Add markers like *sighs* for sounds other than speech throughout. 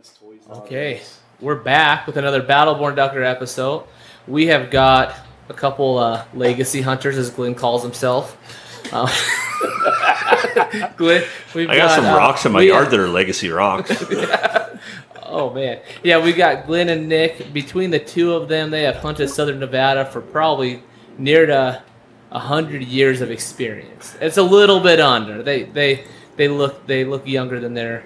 nice toys. Okay, nowadays. we're back with another Battleborn Ducker episode. We have got a couple uh, legacy hunters, as Glenn calls himself. Uh, *laughs* Glenn, we've I got some uh, rocks in my we- yard that are legacy rocks. *laughs* Oh man, yeah, we got Glenn and Nick. Between the two of them, they have hunted Southern Nevada for probably near to a hundred years of experience. It's a little bit under. They they they look they look younger than their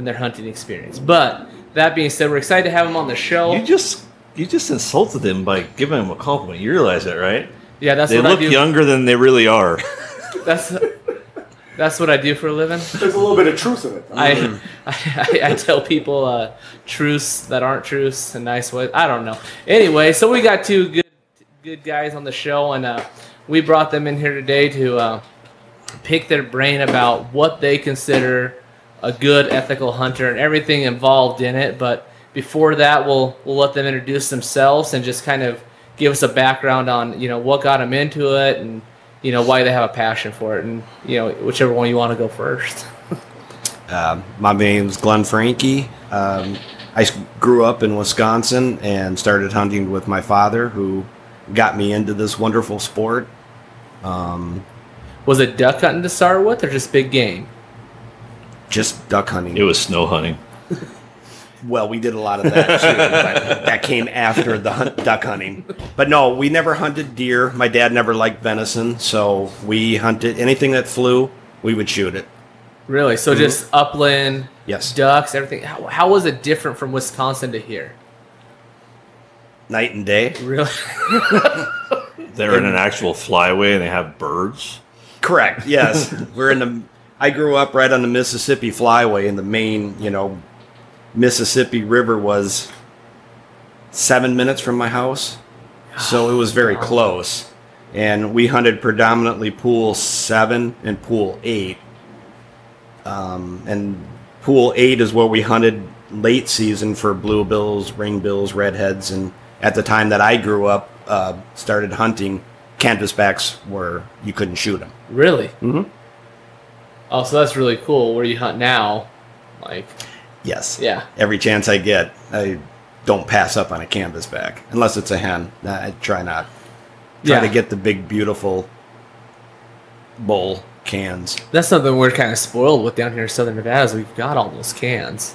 than their hunting experience. But that being said, we're excited to have them on the show. you just you just insulted them by giving them a compliment. You realize that, right? yeah, that's they what look I do. younger than they really are. *laughs* *laughs* That's that's what I do for a living. There's a little bit of truth in it. though. I, *laughs* I I tell people uh, truths that aren't truths in nice ways. I don't know. Anyway, so we got two good good guys on the show, and uh, we brought them in here today to uh, pick their brain about what they consider a good ethical hunter and everything involved in it. But before that, we'll we'll let them introduce themselves and just kind of give us a background on you know what got them into it and you know why they have a passion for it, and you know whichever one you want to go first. *laughs* Um, my name's Glenn Franke. Um, I grew up in Wisconsin and started hunting with my father, who got me into this wonderful sport. Um, Was it duck hunting to start with, or just big game? Just duck hunting. It was snow hunting. well, we did a lot of that too, but that came after the hunt, duck hunting. But no, we never hunted deer. My dad never liked venison, so we hunted anything that flew. We would shoot it. Really? So mm-hmm. just upland, Yes, ducks, everything. How, how was it different from Wisconsin to here? night and day. Really? They're in an actual flyway and they have birds. Correct. Yes, we're in the. I grew up right on the Mississippi Flyway, and the main, you know, Mississippi River was seven minutes from my house, so it was very close. And we hunted predominantly pool seven and pool eight. Um, and pool eight is where we hunted late season for bluebills, ringbills, redheads, and at the time that I grew up, uh, started hunting, canvasbacks were you couldn't shoot them. really? Mhm. Oh, so that's really cool. Where you hunt now? Like, Yes. yeah. Every chance I get, I don't pass up on a canvas canvasback unless it's a hen. I try not. Try Yeah. to get the big, beautiful bull cans. That's something we're kind of spoiled with down here in Southern Nevada. Is we've got all those cans.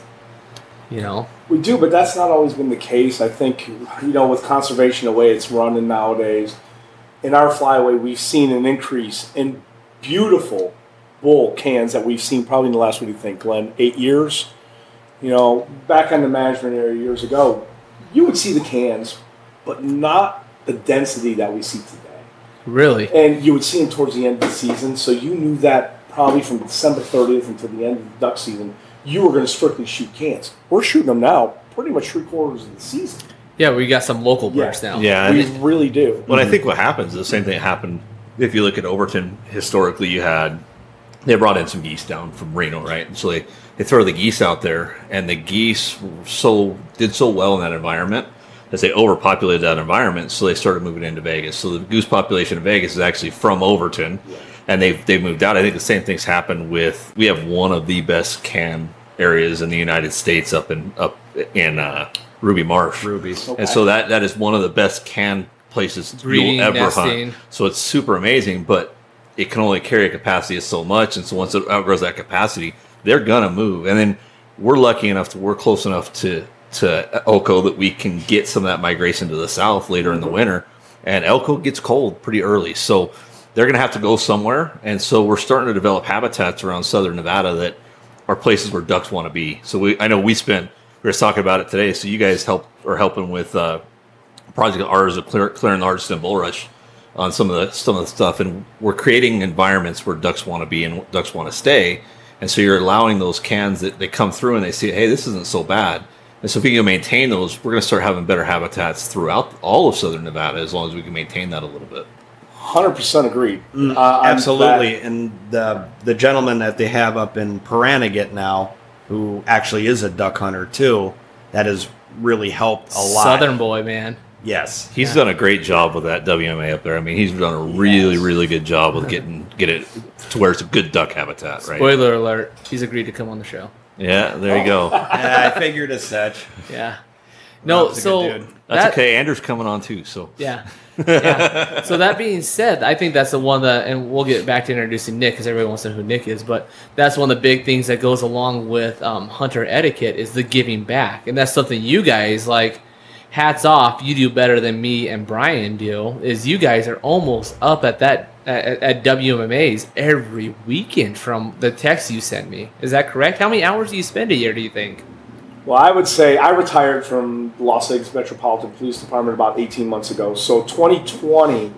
You know. We do, but that's not always been the case. I think, you know, with conservation the way it's running nowadays, in our flyway, we've seen an increase in beautiful bull cans that we've seen probably in the last, what do you think, Glenn, eight years? You know, back on the management area years ago, you would see the cans, but not the density that we see today. Really? And you would see them towards the end of the season, so you knew that probably from December 30th until the end of the duck season, you were going to strictly shoot cans. We're shooting them now pretty much three quarters of the season. Yeah, we got some local Yeah. birds now. Yeah, we and really do. But I think what happens is the same thing happened. If you look at Overton, historically, you had they brought in some geese down from Reno, right? And so they, they throw the geese out there, and the geese so did so well in that environment that they overpopulated that environment. So they started moving into Vegas. So the goose population in Vegas is actually from Overton, and they've they've moved out. I think the same things happened with we have one of the best can areas in the United States up in up in uh, Ruby Marsh. Rubies. Okay. And so that that is one of the best can places Breeding, you'll ever nesting. hunt. So it's super amazing, but it can only carry a capacity of so much. And so once it outgrows that capacity, they're gonna move. And then we're lucky enough to we're close enough to to Elko that we can get some of that migration to the south later in the winter. And Elko gets cold pretty early, so they're gonna have to go somewhere. And so we're starting to develop habitats around southern Nevada that are places where ducks want to be. So we I know we spent we were talking about it today. So you guys help are helping with uh, project ours of clear, clearing the hard stem bull rush on some of the some of the stuff, and we're creating environments where ducks want to be and ducks want to stay. And so you're allowing those cans that they come through and they see, hey, this isn't so bad. And so if we can maintain those, we're going to start having better habitats throughout all of southern Nevada as long as we can maintain that a little bit. 100% agreed. Uh, Absolutely. that- And the the gentleman that they have up in Pahranagat now, who actually is a duck hunter too, that has really helped a lot. Southern boy, man. Yes. He's done a great job with that WMA up there. I mean, he's done a really, really good job with *laughs* getting get it to where it's a good duck habitat, right? Spoiler alert: He's agreed to come on the show. Yeah, there you go. *laughs* Yeah, I figured as such. Yeah. No, Rob's a so good dude. That's okay. Andrew's coming on too, so Yeah. *laughs* yeah. So that being said, I think that's the one that, and we'll get back to introducing Nick because everybody wants to know who Nick is. But that's one of the big things that goes along with um, hunter etiquette is the giving back, and that's something you guys like. Hats off, you do better than me and Brian do. Is you guys are almost up at that at, at WMAs every weekend from the text you send me. Is that correct? How many hours do you spend a year? Do you think? Well, I would say I retired from Las Vegas Metropolitan Police Department about 18 months ago. So 2020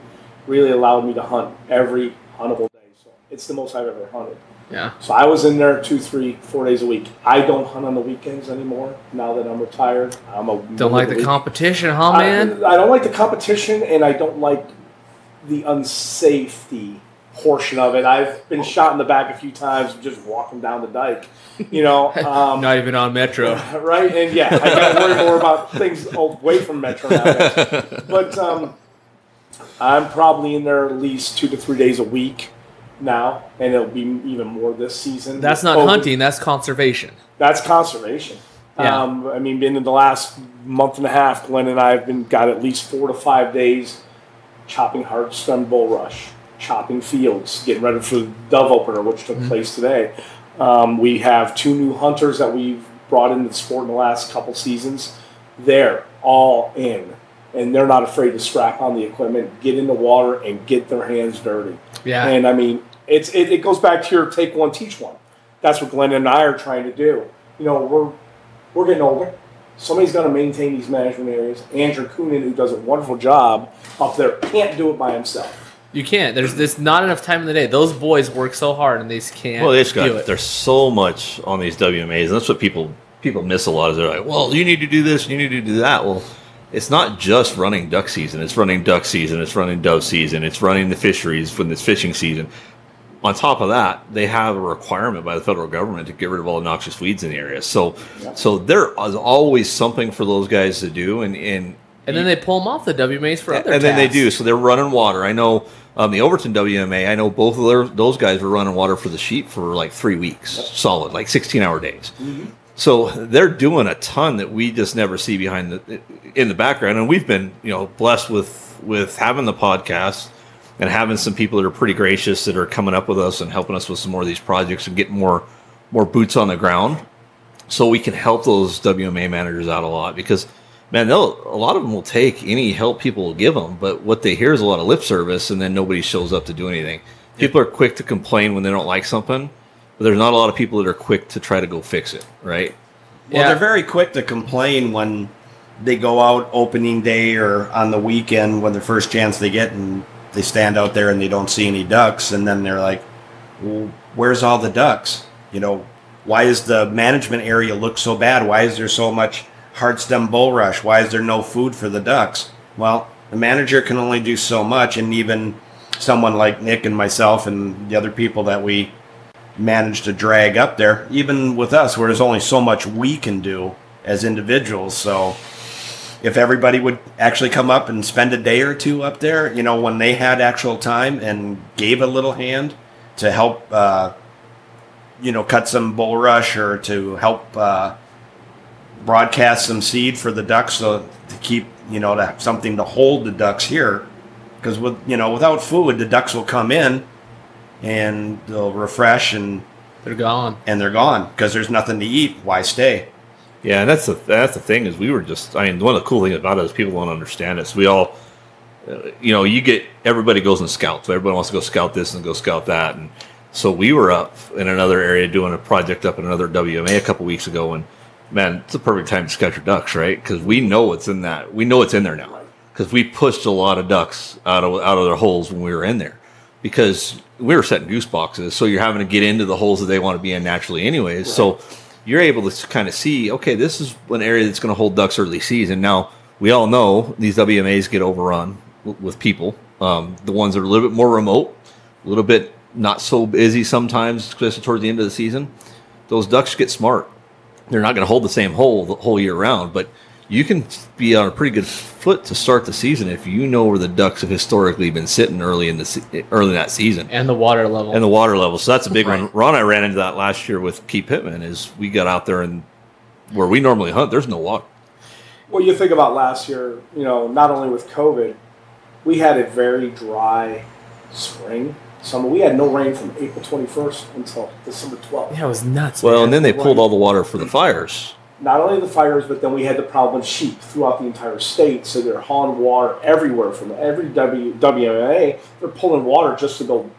really allowed me to hunt every huntable day. So it's the most I've ever hunted. Yeah. So I was in there two, three, four days a week. I don't hunt on the weekends anymore now that I'm retired. I'm a Don't like the week- competition, huh, man? I, I don't like the competition, and I don't like the unsafety portion of it. I've been shot in the back a few times just walking down the dike. You know, *laughs* um, Not even on Metro. *laughs* right? And yeah, I got to worry more about things away from Metro nowadays. *laughs* But um, I'm probably in there at least two to three days a week now, and it'll be even more this season. That's not Over- hunting. That's conservation. That's conservation. Yeah. Um, I mean, been in the last month and a half, Glenn and I have been got at least four to five days chopping hard stem bull rush, chopping fields, getting ready for the dove opener, which took place today. Um, we have two new hunters that we've brought into the sport in the last couple seasons. They're all in, and they're not afraid to strap on the equipment, get in the water, and get their hands dirty. Yeah. And I mean, it's it, it goes back to your take one, teach one. That's what Glenn and I are trying to do. You know, we're we're getting older. Somebody's got to maintain these management areas. Andrew Coonan, who does a wonderful job up there, can't do it by himself. You can't. There's this not enough time in the day. Those boys work so hard and they just can't well, they just do got it. there's so much on these WMAs, and that's what people people miss a lot. Is they're like, well, you need to do this, you need to do that. Well, it's not just running duck season. It's running duck season. It's running dove season. It's running the fisheries when it's fishing season. On top of that, they have a requirement by the federal government to get rid of all the noxious weeds in the area. So, so there is always something for those guys to do, and and and then they pull them off the WMAs for other and then they do. So they're running water. I know um, the Overton WMA. I know both of their, those guys were running water for the sheep for like three weeks, solid, like sixteen hour days. So they're doing a ton that we just never see behind the in the background. And we've been you know blessed with with having the podcast and having some people that are pretty gracious that are coming up with us and helping us with some more of these projects and get more more boots on the ground so we can help those WMA managers out a lot because man, they'll a lot of them will take any help people will give them, but what they hear is a lot of lip service, and then nobody shows up to do anything. People are quick to complain when they don't like something, but there's not a lot of people that are quick to try to go fix it, right? Well, Yeah. they're very quick to complain when they go out opening day or on the weekend when the first chance they get and they stand out there and they don't see any ducks and then they're like, well, "Where's all the ducks?" You know, why is the management area look so bad? Why is there so much hard stem bull rush? Why is there no food for the ducks? Well, the manager can only do so much, and even someone like Nick and myself and the other people that we managed to drag up there, even with us, where there's only so much we can do as individuals. So if everybody would actually come up and spend a day or two up there, you know, when they had actual time and gave a little hand to help, uh, you know, cut some bulrush or to help uh, broadcast some seed for the ducks to keep, you know, to something to hold the ducks here. Because with you know, without food, the ducks will come in and they'll refresh and They're gone. and they're gone because there's nothing to eat. Why stay? Yeah, and that's the that's the thing is we were just I mean one of the cool things about it is people don't understand it. So we all, uh, you know, you get everybody goes and scouts. Everybody wants to go scout this and go scout that, and so we were up in another area doing a project up in another WMA a couple weeks ago, and man, it's a perfect time to scout your ducks, right? Because we know what's in that. We know it's in there now because we pushed a lot of ducks out of out of their holes when we were in there because we were setting goose boxes. So you're having to get into the holes that they want to be in naturally, anyways. So you're able to kind of see, okay, this is an area that's going to hold ducks early season. Now we all know these WMAs get overrun w- with people. Um, the ones that are a little bit more remote, a little bit not so busy sometimes, especially towards the end of the season. Those ducks get smart. They're not going to hold the same hole the whole year round, but you can be on a pretty good foot to start the season if you know where the ducks have historically been sitting early in the se- early in that season and the water level. and the water level. So that's a big Right. one. Ron and I ran into that last year with Key Pittman. Is we got out there and where we normally hunt, there's no water. Well, you think about last year, you know, not only with COVID, we had a very dry spring, summer. We had no rain from April 21st until December 12th. yeah, it was nuts. Well, man. and then they pulled all the water for the fires. Not only the fires, but then we had the problem with sheep throughout the entire state. So they're hauling water everywhere from every w, WMA. They're pulling water just to go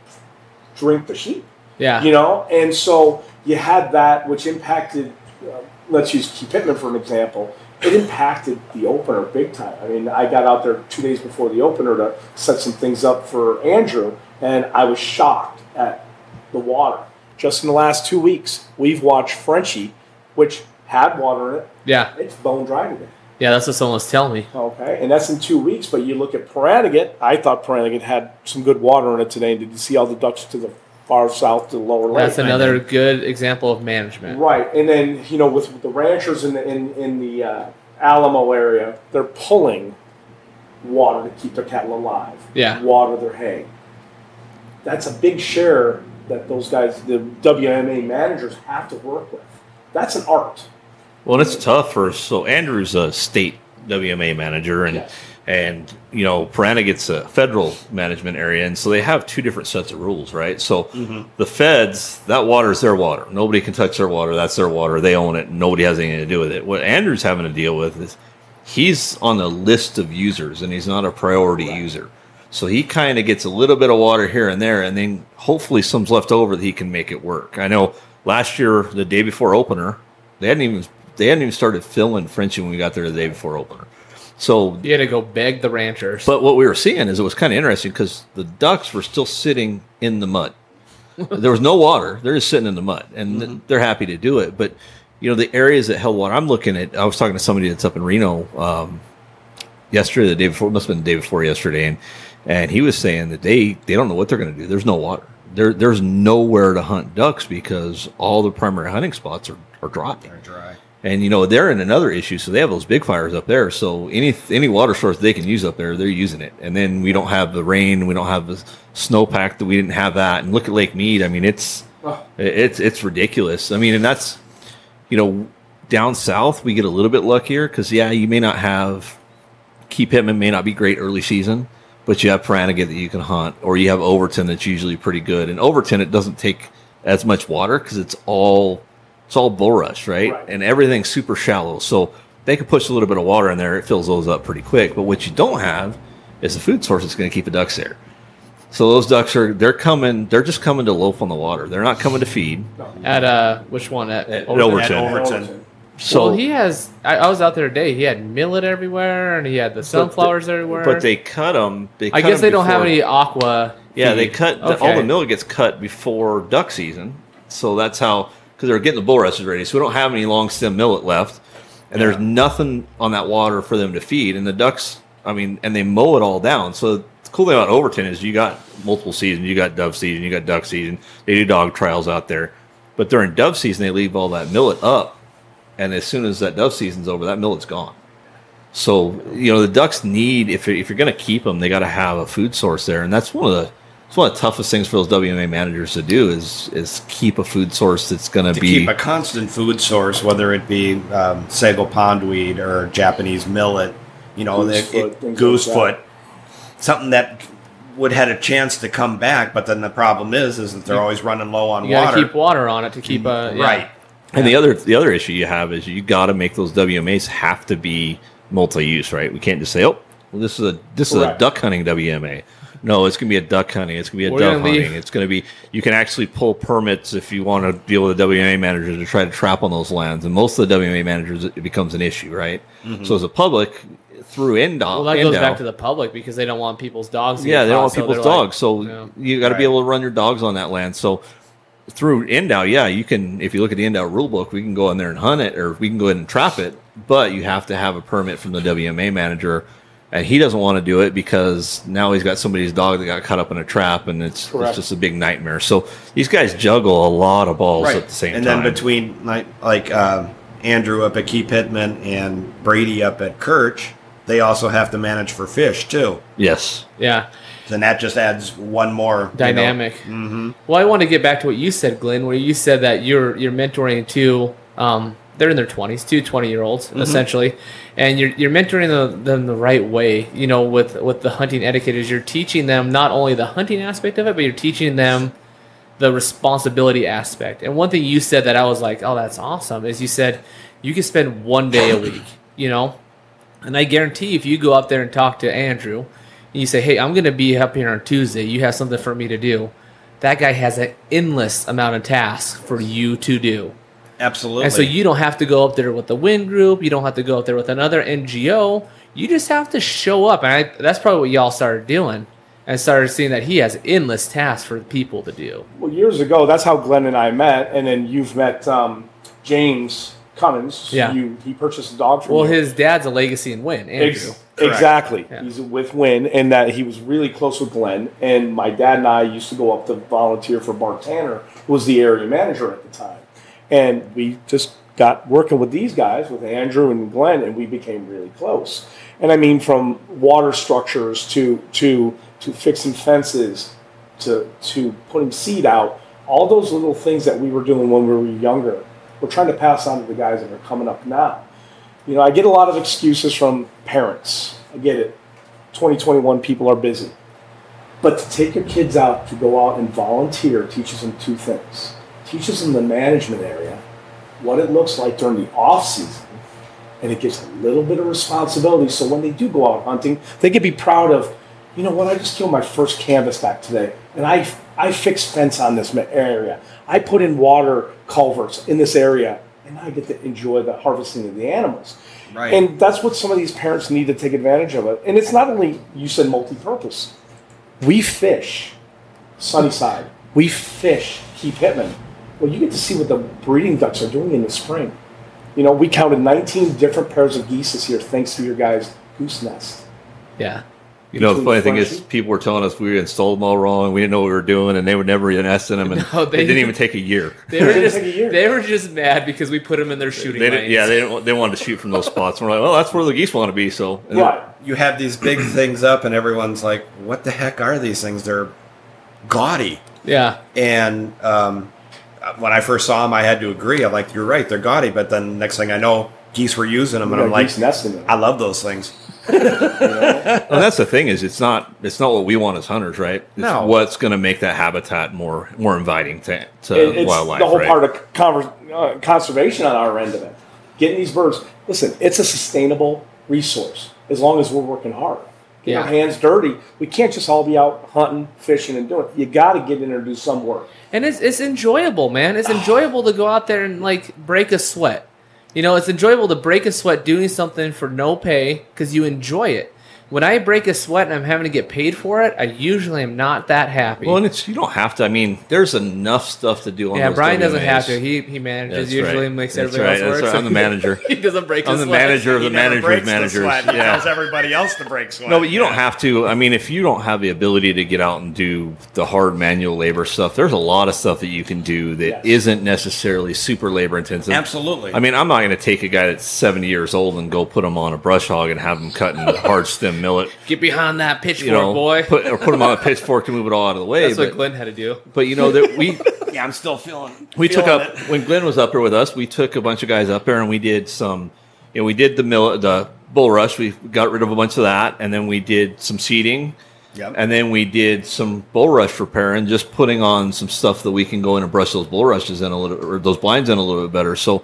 drink the sheep. yeah, you know and so you had that which impacted uh, let's use Key Pittman for an example it impacted the opener big time i mean i got out there two days before the opener to set some things up for andrew and i was shocked at the water just in the last two weeks we've watched frenchie which had water in it yeah, it's bone dry today yeah. That's what someone was telling me. Okay, and that's in two weeks. But you look at Pahranagat. I thought Pahranagat had some good water in it today. And did you see all the ducks to the far south to the lower lake? That's another good example of management. Right, and then you know with, with the ranchers in the in, in the uh, Alamo area, they're pulling water to keep their cattle alive. Yeah. water their hay. That's a big share that those guys, the WMA managers, have to work with. That's an art. Well, it's tough for so Andrew's a state WMA manager, and and you know Pahranagat's a federal management area, and so they have two different sets of rules, right? So mm-hmm. the feds, that water is their water. Nobody can touch their water. That's their water. They own it. Nobody has anything to do with it. What Andrew's having to deal with is he's on a list of users, and he's not a priority user. So he kind of gets a little bit of water here and there, and then hopefully some's left over that he can make it work. I know last year, the day before opener, they hadn't even they hadn't even started filling Frenchie when we got there the day before opener. So, You had to go beg the ranchers. but what we were seeing is it was kind of interesting because the ducks were still sitting in the mud. *laughs* there was no water; they're just sitting in the mud, and th- they're happy to do it. But you know, the areas that held water. I'm looking at. I was talking to somebody that's up in Reno um, yesterday, the day before. Must have been the day before yesterday, and and he was saying that they they don't know what they're going to do. There's no water. There there's nowhere to hunt ducks because all the primary hunting spots are are dry. They're dry. And you know they're in another issue, so they have those big fires up there. So any any water source they can use up there, they're using it. And then we don't have the rain, we don't have the snowpack that we didn't have that. And look at Lake Mead. I mean, it's Oh. it's it's ridiculous. I mean, and that's you know down south we get a little bit luckier because yeah, you may not have Key Pittman may not be great early season, but you have Pahranagat that you can hunt, or you have Overton that's usually pretty good. And Overton it doesn't take as much water because it's all it's all bulrush, right? Right. And everything's super shallow, so they can push a little bit of water in there. It fills those up pretty quick. But what you don't have is a food source that's going to keep the ducks there. So those ducks are they're coming. They're just coming to loaf on the water. They're not coming to feed. at uh, which one at, At Overton? Overton. At Overton. So well, he has. I, I was out there today. He had millet everywhere, and he had the sunflowers everywhere. but they cut them. They I guess guess 'em they don't have any aqua. Yeah, they feed. cut the, all the millet gets cut before duck season, so that's how because they're getting the bull bulrushes ready. So we don't have any long stem millet left, and there's nothing on that water for them to feed. And the ducks, I mean, and they mow it all down. So the cool thing about Overton is you got multiple seasons. You got dove season, you got duck season. They do dog trials out there, but during dove season they leave all that millet up, and as soon as that dove season's over, that millet's gone. So you know the ducks need if if you're going to keep them, they got to have a food source there, and that's one of the it's one of the toughest things for those WMA managers to do is is keep a food source that's going to to be keep a constant food source, whether it be um, sago pondweed or Japanese millet, you know, the- Goosefoot, it- things like goosefoot, something that would had a chance to come back. But then the problem is, is that they're always running low on You gotta water. keep water on it to keep uh, yeah. Right. And the other the other issue you have is you got to make those WMAs have to be multi-use, right? We can't just say, "Oh, well, this is a this is a duck hunting WMA." No, it's going to be a duck hunting. It's going to be a We're dove leave- hunting. It's going to be you can actually pull permits if you want to deal with a WMA manager to try to trap on those lands. And most of the WMA managers, it becomes an issue, right? Mm-hmm. So as a public, through NDOW, Well, that goes back to the public because they don't want people's dogs. Yeah, they don't want caught, so people's like- dogs. So Yeah. you got to be able to run your dogs on that land. So through NDOW, yeah, you can. If you look at the NDOW rule book, we can go in there and hunt it, or we can go ahead and trap it. But you have to have a permit from the WMA manager, and he doesn't want to do it because now he's got somebody's dog that got caught up in a trap, and it's, it's just a big nightmare. So these guys juggle a lot of balls Right. at the same and time. And then between like like uh, Andrew up at Key Pittman and Brady up at Kirch, they also have to manage for fish too. Yes. Yeah. Then that just adds one more Dynamic. hmm Well, I want to get back to what you said, Glenn, where you said that you're you're mentoring two. Um, they're in their twenties, two 20 year olds mm-hmm. essentially, and you're you're mentoring them, them the right way. You know, with with the hunting etiquette, is you're teaching them not only the hunting aspect of it, but you're teaching them the responsibility aspect. And one thing you said that I was like, oh, that's awesome, is you said you can spend one day a week. You know, and I guarantee if you go up there and talk to Andrew, and you say, hey, I'm going to be up here on Tuesday. You have something for me to do. That guy has an endless amount of tasks for you to do. Absolutely. And so you don't have to go up there with the wind group. You don't have to go up there with another NGO. You just have to show up. And I, that's probably what y'all started doing. And started seeing that he has endless tasks for people to do. Well, years ago, that's how Glenn and I met, and then you've met um, James Cummins. Yeah. You, he purchased a dog from Well, you. his dad's a legacy in Win, Andrew. Ex- exactly. Yeah. He's with Win, and that he was really close with Glenn. And my dad and I used to go up to volunteer for Bart Tanner, who was the area manager at the time. And we just got working with these guys, with Andrew and Glenn, and we became really close. And I mean, from water structures to to to fixing fences, to to putting seed out, all those little things that we were doing when we were younger, we're trying to pass on to the guys that are coming up now. You know, I get a lot of excuses from parents. I get it. 2021 people are busy. But to take your kids out to go out and volunteer teaches them two things. Teaches them the management area, what it looks like during the off season, and it gives a little bit of responsibility so when they do go out hunting, they can be proud of, you know what, I just killed my first canvas back today, and I I fixed fence on this area. I put in water culverts in this area, and I get to enjoy the harvesting of the animals. Right. And that's what some of these parents need to take advantage of it. And it's not only you said multi-purpose. We fish Sunnyside. We fish Key Pittman. Well, you get to see what the breeding ducks are doing in the spring. You know, we counted 19 different pairs of geese this year thanks to your guys' goose nest. Yeah. You know, the funny thing is, people were telling us we installed them all wrong. We didn't know what we were doing, and they would never invest in them. And *laughs* No, they, they- didn't even take a year. *laughs* They were It just a year. they were just mad because we put them in their shooting They lanes. didn't, yeah, they didn't, they wanted to shoot from those spots. And we're like, well, that's where the geese want to be. So, and Right. you have these big things up, and everyone's like, "What the heck are these things? They're gaudy." yeah. And um, when I first saw them, I had to agree. I'm like, "You're right, they're gaudy." But then next thing I know, geese were using them, and We I'm like, nesting in "I love those things." *laughs* And that's the thing is, it's not it's not what we want as hunters, right? It's No. what's going to make that habitat more more inviting to, to It- it's wildlife. the whole right? part of conver- uh, conservation on our end of it. Getting these birds. Listen, it's a sustainable resource as long as we're working hard. Get our hands dirty. We can't just all be out hunting, fishing, and doing. it. You got to get in there and do some work. And it's it's enjoyable, man. It's enjoyable to go out there and like break a sweat. You know, it's enjoyable to break a sweat doing something for no pay because you enjoy it. When I break a sweat and I'm having to get paid for it, I usually am not that happy. Well, and it's you don't have to. I mean, there's enough stuff to do on. yeah, Brian doesn't have to. He he manages That's usually right. makes That's everybody right. else That's work. right. I'm the *laughs* manager. he *laughs* doesn't break his. I'm the sweat. manager of he the manager's manager. Yeah. everybody else to break sweat. No, but you don't have to. I mean, if you don't have the ability to get out and do the hard manual labor stuff, there's a lot of stuff that you can do that Yes. not necessarily super labor intensive. Absolutely. I mean, I'm not going to take a guy that's 70 years old and go put him on a brush hog and have him cutting *laughs* hard stem millet. Get behind that pitchfork, You know, boy. put or put him on a pitchfork to move it all out of the way. That's what Glenn had to do. but you know that we *laughs* yeah, I'm still feeling. we took up it. when Glenn was up there with us. We took a bunch of guys up there and we did some. You know, we did the mill, the bull rush. We got rid of a bunch of that, and then we did some seeding. Yep. And then we did some bull rush repair and just putting on some stuff that we can go in and brush those bull rushes in a little, or those blinds in a little bit better. So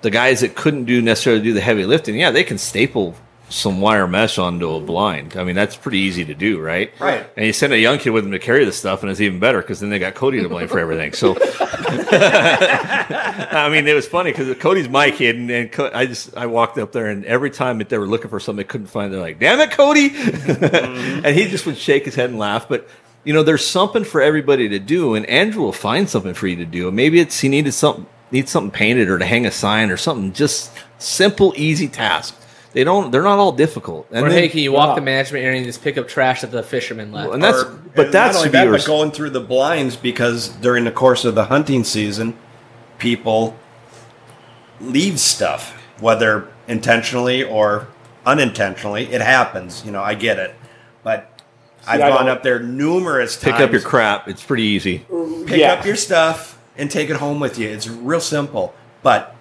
the guys that couldn't do necessarily do the heavy lifting, yeah, they can staple some wire mesh onto a blind. I mean, that's pretty easy to do, right? Right. And you send a young kid with them to carry the stuff, and it's even better because then they got Cody to blame for everything. So, *laughs* I mean, it was funny because Cody's my kid, and, and Co- I just I walked up there, and every time that they were looking for something they couldn't find, they're like, "Damn it, Cody!" Mm-hmm. *laughs* and he just would shake his head and laugh. But you know, there's something for everybody to do, and Andrew will find something for you to do. Maybe it's he needed something needs something painted or to hang a sign or something just simple, easy task. They don't. They're not all difficult. And Or then- hey, can you walk wow. the management area and just pick up trash that the fishermen left? and that's Or- but and that's not only that, but going through the blinds because during the course of the hunting season, people leave stuff, whether intentionally or unintentionally. It happens. You know, I get it, but I've I gone up there numerous times. Pick up your crap. It's pretty easy. pick Yeah. up your stuff and take it home with you. It's real simple. But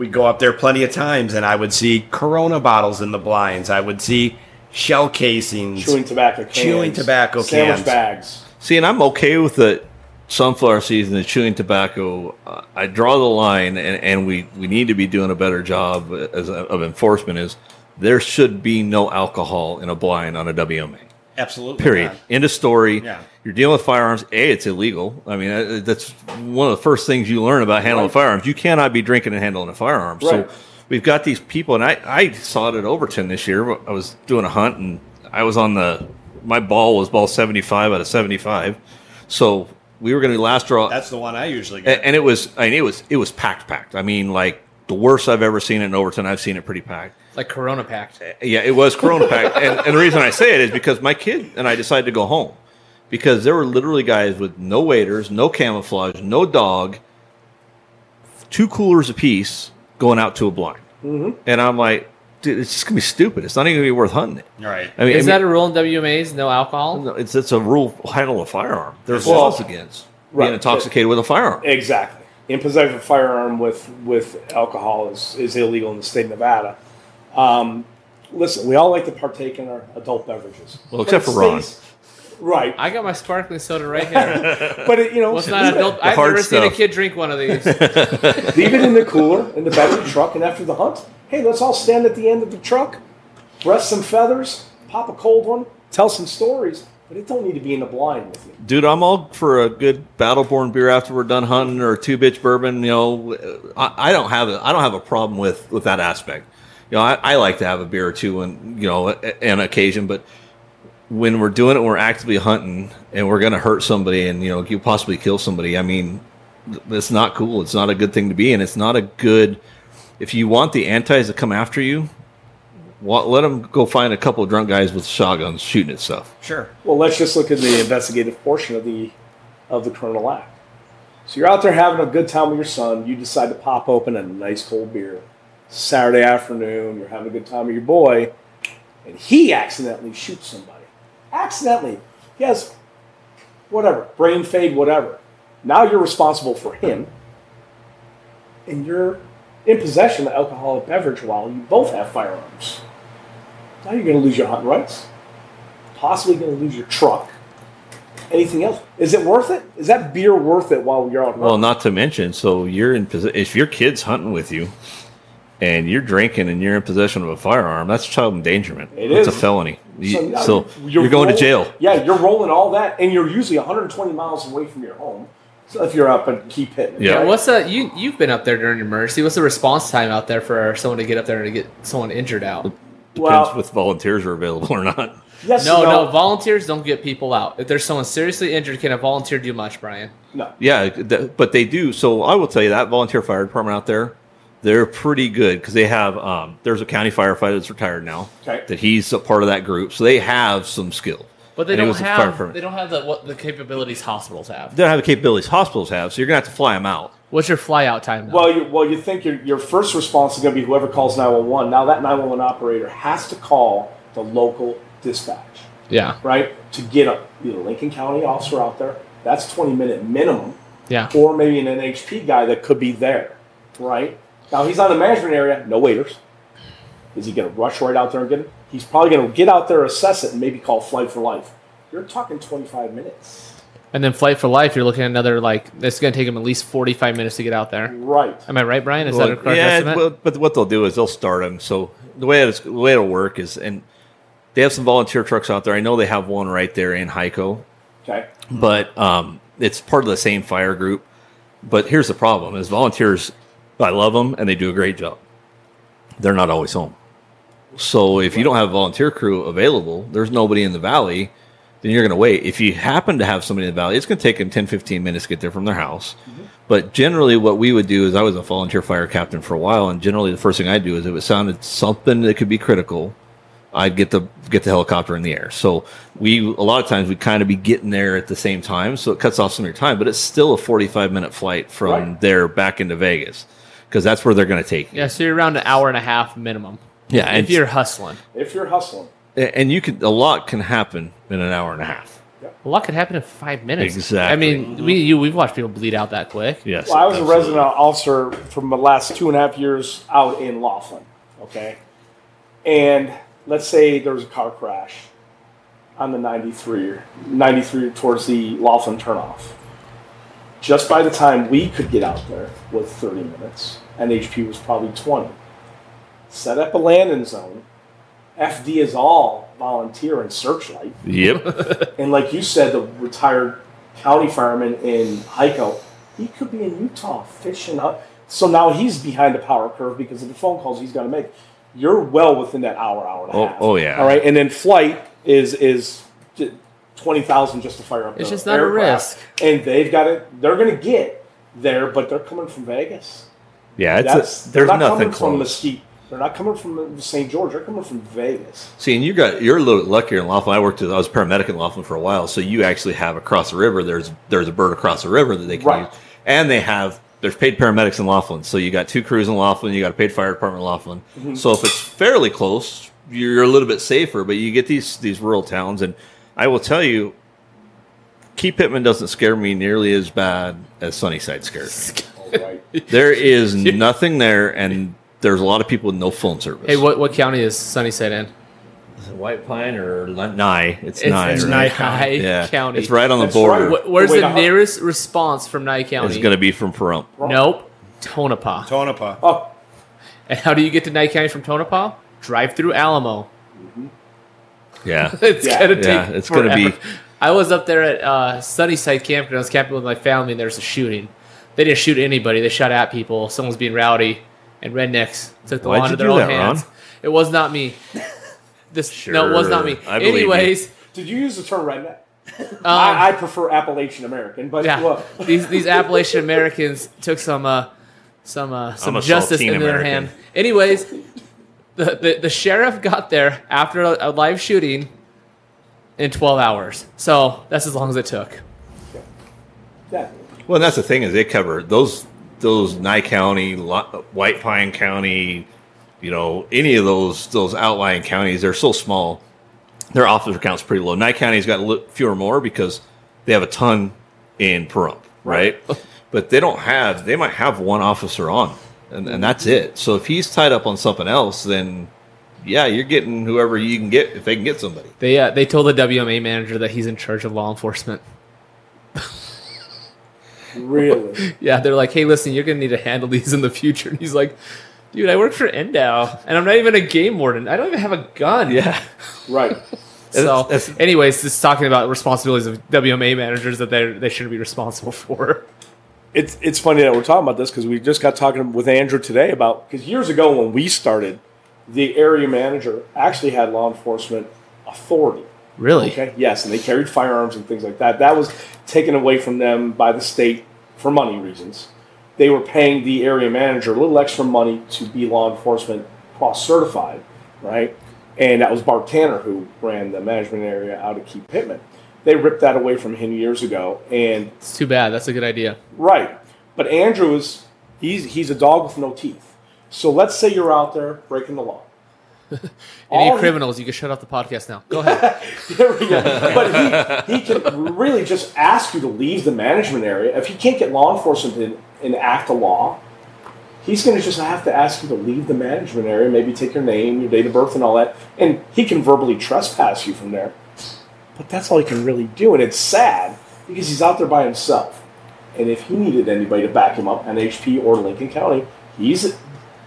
we go up there plenty of times, and I would see Corona bottles in the blinds. I would see shell casings. chewing tobacco cans, Chewing tobacco sandwich cans. bags. See, and I'm okay with the sunflower season and chewing tobacco. Uh, I draw the line, and, and we, we need to be doing a better job as of enforcement. Is there should be no alcohol in a blind on a WMA. Absolutely. Period. not. End of story. Yeah. You're dealing with firearms. A, it's illegal. I mean, uh, that's one of the first things you learn about handling Right. firearms. You cannot be drinking and handling a firearm. Right. So we've got these people, and I, I saw it at Overton this year. I was doing a hunt, and I was on the, my ball was ball 75 out of 75. So we were going to be last draw. That's the one I usually get. and it was I mean it was it was packed packed. I mean like the worst I've ever seen it in Overton. I've seen it pretty packed. Like Corona packed. Yeah, it was Corona packed, *laughs* and, and the reason I say it is because my kid and I decided to go home because there were literally guys with no waders, no camouflage, no dog, two coolers apiece going out to a blind, mm-hmm. and I'm like, dude, it's just gonna be stupid. It's not even gonna be worth hunting it. All right. I mean, Is I that a rule in WMAs? No alcohol? no, it's it's a rule handle a firearm. There's Well, laws against right. being intoxicated with a firearm. Exactly. In possession of a firearm with with alcohol is, is illegal in the state of Nevada. Um, listen, we all like to partake in our adult beverages. Well, except for it Ron. stays- Right. I got my sparkling soda right here. *laughs* But it, you know, Well, it's not adult. it, I've hard never seen a kid drink one of these. *laughs* leave it in the cooler in the back of the truck, and after the hunt, hey, let's all stand at the end of the truck, breast some feathers, pop a cold one, tell some stories. But it don't need to be in the blind with you. Dude, I'm all for a good battleborn beer after we're done hunting, or a two bitch bourbon. You know, I, I don't have a I don't have a problem with with that aspect. You know, I, I like to have a beer or two, when you know, an occasion. But when we're doing it, we're actively hunting, and we're going to hurt somebody, and you know, you possibly kill somebody. I mean, it's not cool. It's not a good thing to be, and it's not a good. If you want the antis to come after you, wa- let them go find a couple of drunk guys with shotguns shooting at stuff. Sure. Well, let's just look at the investigative portion of the of the criminal act. So you're out there having a good time with your son. You decide to pop open a nice cold beer. Saturday afternoon, you're having a good time with your boy, and he accidentally shoots somebody. Accidentally. He has whatever, brain fade, whatever. Now you're responsible for him, and you're in possession of alcoholic beverage while you both have firearms. Now you're going to lose your hunting rights possibly going to lose your truck. Anything else? Is it worth it? Is that beer worth it while you're out? Well, not to mention, so you're in if your kid's hunting with you, and you're drinking and you're in possession of a firearm, that's child endangerment. It it's is. a felony. You- now So, you're, going to jail. Yeah, you're rolling all that, and you're usually 120 miles away from your home. So if you're up and Key Pittman, Yeah. Yeah, right? what's the you you've been up there during emergency? What's the response time out there for someone to get up there and to get someone injured out? Depends well, if volunteers are available or not. yes, No, and no, volunteers don't get people out. If there's someone seriously injured, can a volunteer do much, Brian? no. Yeah, th- but they do. So I will tell you that volunteer fire department out there, they're pretty good because they have. Um, there's a county firefighter that's retired now. Okay. That he's a part of that group, so they have some skill. But they And don't was a fire have they don't have the what the capabilities hospitals have. They don't have the capabilities hospitals have, so you're gonna have to fly them out. What's your fly out time? Though? Well, you, well, you think your, your first response is going to be whoever calls 911. Now that 911 operator has to call the local dispatch. yeah, right? To get a either Lincoln County officer out there, that's 20 minute minimum, yeah. or maybe an NHP guy that could be there, right? Now he's on the management area, no waiters. Is he going to rush right out there and get it? He's probably going to get out there, assess it, and maybe call flight for life. You're talking 25 minutes, And then flight for life, you're looking at another like it's going to take them at least 45 minutes to get out there. right? Am I right, Brian? Is that a correct yeah, estimate? well, but what they'll do is they'll start them. So the way it's, the way it'll work is, and they have some volunteer trucks out there. I know they have one right there in Hiko, Okay, but um, it's part of the same fire group. But here's the problem: is volunteers. I love them and they do a great job. They're not always home. So if you don't have a volunteer crew available, there's nobody in the valley, then you're going to wait. If you happen to have somebody in the valley, it's going to take them 10, 15 minutes to get there from their house. Mm-hmm. But generally, what we would do is I was a volunteer fire captain for a while, and generally the first thing I do is if it sounded something that could be critical, I'd get the get the helicopter in the air. So we a lot of times we kind of be getting there at the same time, so it cuts off some of your time. But it's still a 45 minute flight from Right. there back into Vegas. Because that's where they're going to take you. Yeah, so you're around an hour and a half minimum. Yeah, and if you're hustling, If you're hustling, and you can a lot can happen in an hour and a half. a lot could happen in five minutes. Exactly. I mean, we you we've watched people bleed out that quick. Yes, well, I was absolutely. a resident officer from the last two and a half years out in Laughlin. Okay, and let's say there was a car crash on the 93, 93 towards the Laughlin turnoff. Just by the time we could get out there was 30 minutes, and HP was probably 20. Set up a landing zone. FD is all volunteer and searchlight. Yep. *laughs* And like you said, the retired county fireman in Hiko, he could be in Utah fishing up. So now he's behind the power curve because of the phone calls he's got to make. You're well within that hour, hour and a Oh- half. oh, yeah. All right, and then flight is is j- twenty thousand just to fire up. It's the just not a risk. and they've got it. They're going to get there, but they're coming from Vegas. Yeah, it's That's a, there's they're not nothing coming from close. Mesquite. They're not coming from St. George. They're coming from Vegas. See, and you got you're a little luckier in Laughlin. I worked as I was a paramedic in Laughlin for a while, so you actually have across the river. There's there's a bird across the river that they can Right. use, and they have there's paid paramedics in Laughlin. So you got two crews in Laughlin. You got a paid fire department in Laughlin. Mm-hmm. So if it's fairly close, you're a little bit safer. But you get these these rural towns, and I will tell you, Key Pittman doesn't scare me nearly as bad as Sunnyside scares me. *laughs* All right. *laughs* There is *laughs* nothing there, and there's a lot of people with no phone service. Hey, what what county is Sunnyside in? Is it White Pine or Nye? It's, It's, Nye. it's right? Nye Nye Yeah, County. It's right on the That's border. right. Wh- Where's Wait, the how- nearest response from Nye County? It's going to be from Pahrump. Nope, Tonopah. Tonopah. Oh, And how do you get to Nye County from Tonopah? Drive through Alamo. Yeah, *laughs* it's Yeah. gonna take. Yeah, it's gonna forever. be- I was up there at uh, Sunnyside Camp and I was camping with my family, and there was a shooting. They didn't shoot anybody; they shot at people. Someone was being rowdy, and rednecks took the Why'd law into their own that, hands. Ron? It was not me. *laughs* This no, it was not me. Sure, I believe you. Anyways, did you use the term redneck? *laughs* um, I, I prefer Appalachian American, but yeah, well, *laughs* these these Appalachian Americans took some uh, some uh, some justice saltine into their hand. Anyways, the, the the sheriff got there after a, a live shooting in 12 hours. So that's as long as it took. yeah. Well, that's the thing is they cover those those Nye County, White Pine County, you know, any of those those outlying counties. They're so small. Their officer count's pretty low. Nye County's got fewer more because they have a ton in Pahrump, right? but they don't have. They might have one officer on, and, and that's it. So if he's tied up on something else, then yeah, you're getting whoever you can get if they can get somebody. They uh, they told the WMA manager that he's in charge of law enforcement. *laughs* Really? *laughs* Yeah, they're like, "Hey, listen, you're gonna need to handle these in the future." *laughs* And he's like, "Dude, I work for NDOW, and I'm not even a game warden. I don't even have a gun." Yeah. right. *laughs* So, That's- that's- anyways, just talking about responsibilities of WMA managers that they they shouldn't be responsible for. It's it's funny that we're talking about this because we just got talking with Andrew today about because years ago when we started, the area manager actually had law enforcement authority. Really? Okay. Yes, and they carried firearms and things like that. That was taken away from them by the state for money reasons. They were paying the area manager a little extra money to be law enforcement cross certified, right? And that was Bart Tanner who ran the management area out of Key Pittman. They ripped that away from him years ago, and It's too bad. That's a good idea. Right. But Andrew is he's he's a dog with no teeth. So let's say you're out there breaking the law. *laughs* Any All he- criminals, you can shut off the podcast now. Go ahead. *laughs* There we go. But he, he can really just ask you to leave the management area. If he can't get law enforcement to enact a law, he's going to just have to ask you to leave the management area, maybe take your name, your date of birth, and all that. And he can verbally trespass you from there. But that's all he can really do. And it's sad because he's out there by himself. And if he needed anybody to back him up, NHP or Lincoln County, he's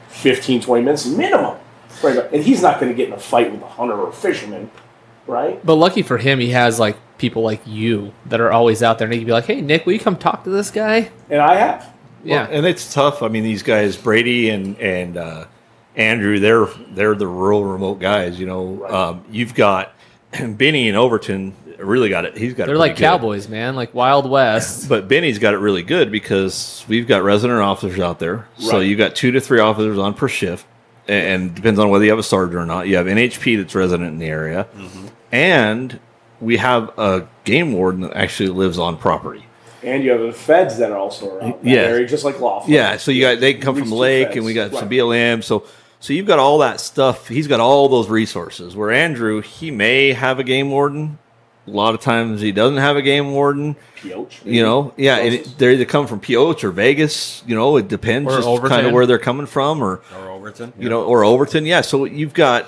15, 20 minutes minimum. Right. And he's not going to get in a fight with a hunter or a fisherman, right? But lucky for him, he has like people like you that are always out there, and he can be like, "Hey, Nick, will you come talk to this guy?" And I have. Yeah. Well, and it's tough. I mean, these guys, Brady and and uh, Andrew, they're they're the rural, remote guys. You know, Right. um, you've got *clears throat* Benny and Overton. Really got it. He's got. They're pretty like good. cowboys, man, like Wild West. *laughs* But Benny's got it really good because we've got resident officers out there. So Right. you got two to three officers on per shift, and, and depends on whether you have a sergeant or not. You have NHP that's resident in the area, Mm-hmm. and we have a game warden that actually lives on property. And you have the feds that are also around that Yeah. area, just like Laughlin. Yeah, so you got they come from the lake, feds. and we got Right. some BLM. So so you've got all that stuff. He's got all those resources. Where Andrew, he may have a game warden. A lot of times he doesn't have a game warden. Pioche, You know, yeah, and it, they're either come from Pioche or Vegas. You know, it depends Or just kind of where they're coming from, or Or Overton. you know, or Overton. Yeah, so you've got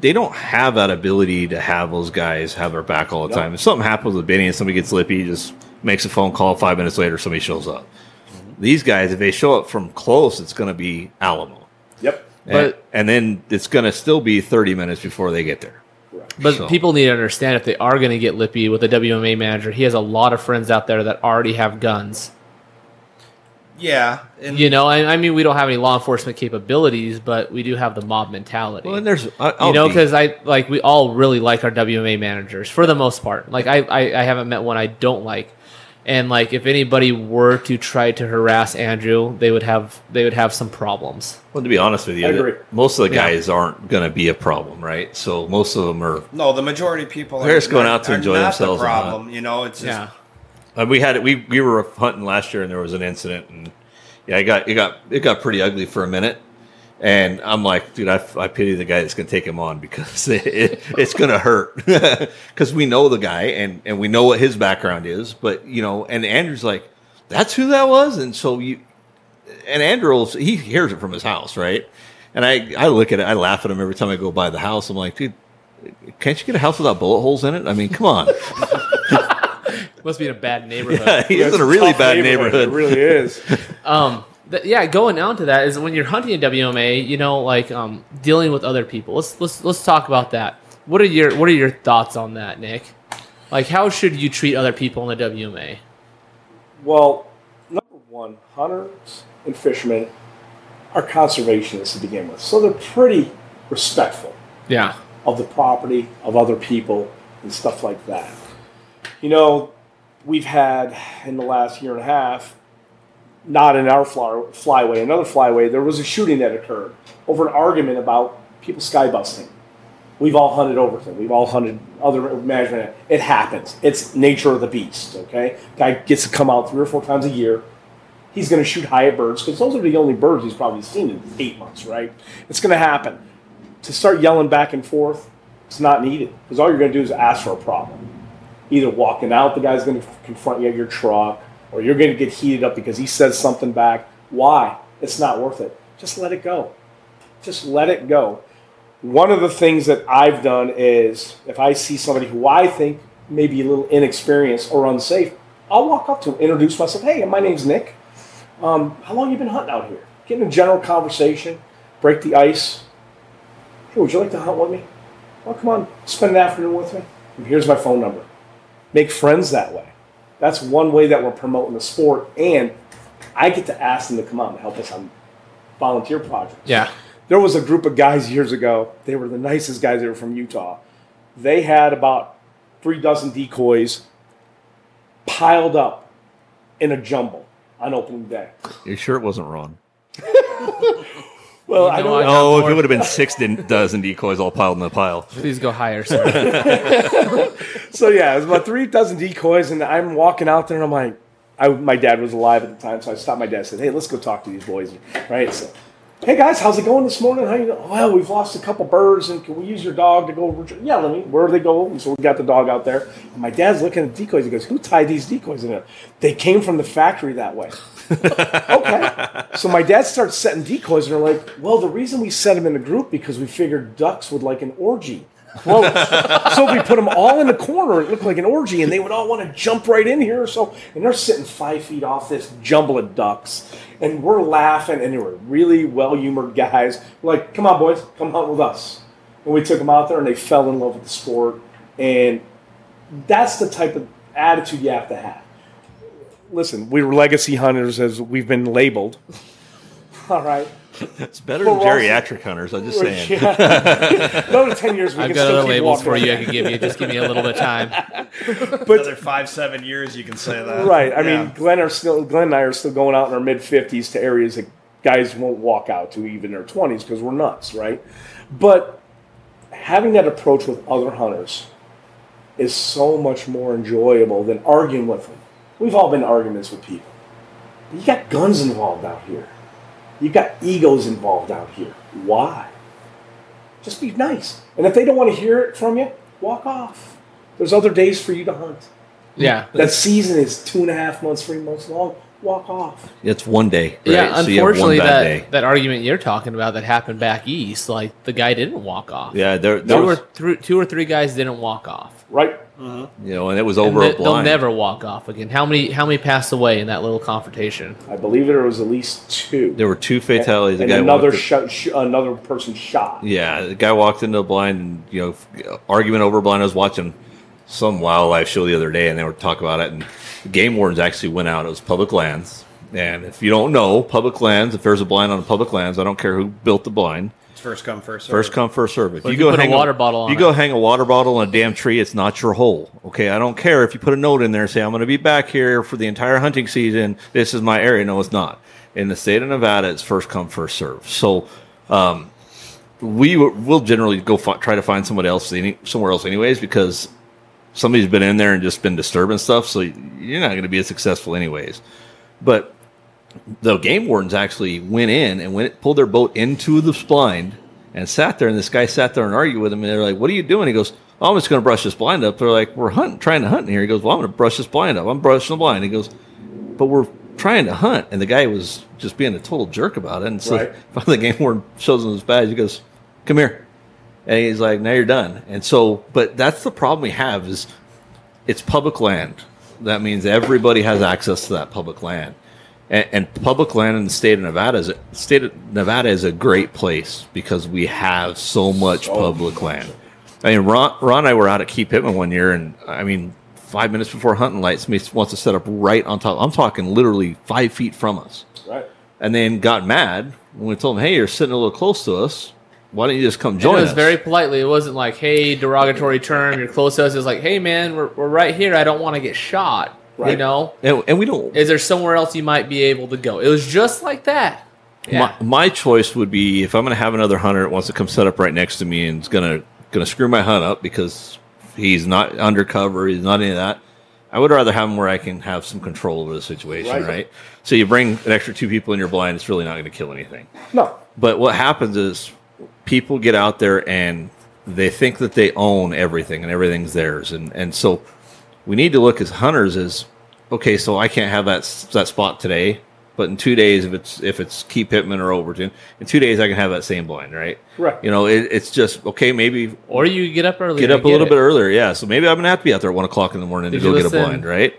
they don't have that ability to have those guys have their back all the No. time. If something happens with Benny and somebody gets lippy, he just makes a phone call. Five minutes later, somebody shows up. Mm-hmm. These guys, if they show up from close, it's going to be Alamo. Yep. And- But- and, then it's going to still be 30 minutes before they get there. But So- people need to understand if they are going to get lippy with a WMA manager, he has a lot of friends out there that already have guns. Yeah, and You know, I, I mean, we don't have any law enforcement capabilities, but we do have the mob mentality. Well, and there's, I, I'll you know, because I like we all really like our WMA managers for the most part. Like I, I, I haven't met one I don't like, and like if anybody were to try to harass Andrew, they would have they would have some problems. well, to be honest with you, most of the Yeah. guys aren't going to be a problem, right? So most of them are. no, the majority of people They're are just going not- out to enjoy themselves The problem, you know, it's just Yeah, Uh, we had. We we were hunting last year, and there was an incident, and yeah, it got it got it got pretty ugly for a minute. And I'm like, dude, I, I pity the guy that's going to take him on because *laughs* it, it, it's going to hurt *laughs* because we know the guy and and we know what his background is. But you know, and Andrew's like, that's who that was, and so you and Andrew he hears it from his house, right? And I I look at it, I laugh at him every time I go by the house. I'm like, dude, can't you get a house without bullet holes in it? I mean, come on. *laughs* must be in a bad *laughs* neighborhood. *laughs* Yeah, he's It's in a really bad It neighborhood. It really is. *laughs* Um, th- yeah, going on to that is when you're hunting a WMA, you know, like um, dealing with other people. Let's let's let's talk about that. What are your what are your thoughts on that, Nick? Like, how should you treat other people in the WMA? Well, number one, hunters and fishermen are conservationists to begin with, so they're pretty respectful Yeah, of the property of other people and stuff like that. You know, we've had in the last year and a half, not in our fly, flyway, another flyway, there was a shooting that occurred over an argument about people sky busting. We've all hunted Overton. We've all hunted other management. It happens. It's nature of the beast. Okay, guy gets to come out three or four times a year. He's going to shoot high at birds because those are the only birds he's probably seen in eight months. Right? It's going to happen. To start yelling back and forth, it's not needed because all you're going to do is ask for a problem. Either walking out, the guy's going to confront you at your truck, or you're going to get heated up because he says something back. Why? It's not worth it. Just let it go. Just let it go one of the things that I've done is if I see somebody who I think may be a little inexperienced or unsafe, I'll walk up to them, introduce myself. Hey, my name's Nick. Um, how long you been hunting out here? Get in a general conversation, break the ice. Hey, would you like to hunt with me? Well, come on, spend an afternoon with me. And here's my phone number. Make friends that way. That's one way that we're promoting the sport, and I get to ask them to come out and help us on volunteer projects yeah, there was a group of guys years ago. They were the nicest guys. They were from Utah. They had about three dozen decoys piled up in a jumble on opening day. You sure it wasn't Ron? *laughs* Well, You I don't. I- Oh, if it would have been six dozen decoys all piled in the pile. please go higher, sir. *laughs* so yeah, it was about three dozen decoys, and I'm walking out there, and I'm like, I, my dad was alive at the time, so I stopped my dad. and said, "Hey, let's go talk to these boys." Right? So, hey guys, how's it going this morning? How you? Doing? Well, we've lost a couple birds, and can we use your dog to go? Retrie-" Yeah, let me. Where do they go? And so we got the dog out there. And my dad's looking at decoys. He goes, "Who tied these decoys in there? They came from the factory that way." Okay. So my dad starts setting decoys, and they're like, "Well, the reason we set them in a group because we figured ducks would like an orgy." Well, so we put them all in the corner, it looked like an orgy, and they would all want to jump right in here. So, and they're sitting five feet off this jumble of ducks, and we're laughing, and they were really well-humored guys. We're like, "Come on, boys, come hunt with us." And we took them out there, and they fell in love with the sport, and that's the type of attitude you have to have. Listen, we were legacy hunters, as we've been labeled. *laughs* All right. It's better But than we're also- geriatric hunters. I'm just saying. *laughs* Yeah. Another ten years, we I've can got still other keep labels for you I can give you. Just give me a little bit of time. *laughs* another five, seven years, you can say that. Right. I Yeah. mean, Glenn are still Glenn and I are still going out in our mid fifties to areas that guys won't walk out to even in their twenties because we're nuts, right? But having that approach with other hunters is so much more enjoyable than arguing with them. We've all been in arguments with people. But you got guns involved out here. You got egos involved out here. Why? Just be nice. And if they don't want to hear it from you, walk off. There's other days for you to hunt. Yeah. That season is two and a half months, three months long. Walk off. It's one day. Right? Yeah, So you have one unfortunately, that, day. that argument you're talking about that happened back east, like the guy didn't walk off. Yeah, there, there two was, or three, two or three guys didn't walk off. Right? Uh-huh. you know, and it was And over they, a will never walk off again. How many? How many passed away in that little confrontation? I believe there was at least two. There were two fatalities. The and guy another walked- shot, sh- another person shot. Yeah, the guy walked into a blind and you know argument over blind. I was watching some wildlife show the other day, and they were talking about it. And the game wardens actually went out. It was public lands, and if you don't know, public lands. If there's a blind on public lands, I don't care who built the blind. It's first come, first serve. First come, first serve. If But you you go put a hang water bottle on you it. go hang a water bottle on a damn tree. It's not your hole. Okay, I don't care if you put a note in there and say I'm going to be back here for the entire hunting season. This is my area. No, it's not. In the state of Nevada, it's first come, first serve. So. Um, we will generally go fi- try to find somebody else any, somewhere else anyways because somebody's been in there and just been disturbing stuff so you're not going to be as successful anyways but the game wardens actually went in and went pulled their boat into the blind and sat there. And this guy sat there and argued with him. And they're like what are you doing? He goes oh, i'm just going to brush this blind up. They're like we're hunting trying to hunt in here. He goes well i'm going to brush this blind up. I'm brushing the blind. He goes but we're trying to hunt. And the guy was just being a total jerk about it. And so Right. *laughs* finally the game warden shows him his badge. He goes come here. And he's like now you're done. And so but that's the problem we have is it's public land. That means everybody has access to that public land and, and public land in the state of nevada is a, state of nevada is a great place because we have so much public land i mean ron, ron and i were out at key pittman one year and i mean five minutes before hunting lights somebody wants to set up right on top i'm talking literally five feet from us Right. and then got mad when we told him, "Hey, you're sitting a little close to us. Why don't you just come And join it was us?" very politely. It wasn't like, "Hey, derogatory term. You're close to us." It was like, "Hey, man, we're, we're right here. I don't want to get shot." You know, and, and we don't. is there somewhere else you might be able to go? It was just like that. Yeah. My, my choice would be if I'm going to have another hunter that wants to come set up right next to me and is going to going to screw my hunt up because he's not undercover, he's not any of that. I would rather have him where I can have some control over the situation, Right. right? So you bring an extra two people in your blind, it's really not going to kill anything. No. But what happens is people get out there and they think that they own everything and everything's theirs, and and so we need to look as hunters as okay. So I can't have that that spot today, but in two days, if it's if it's Key Pittman or Overton, in two days I can have that same blind, right? Correct. You know, it, it's just okay. Maybe or you get up early. get and up a little it. bit earlier, yeah. So maybe I'm gonna have to be out there at one o'clock in the morning Did to you go get a blind, right?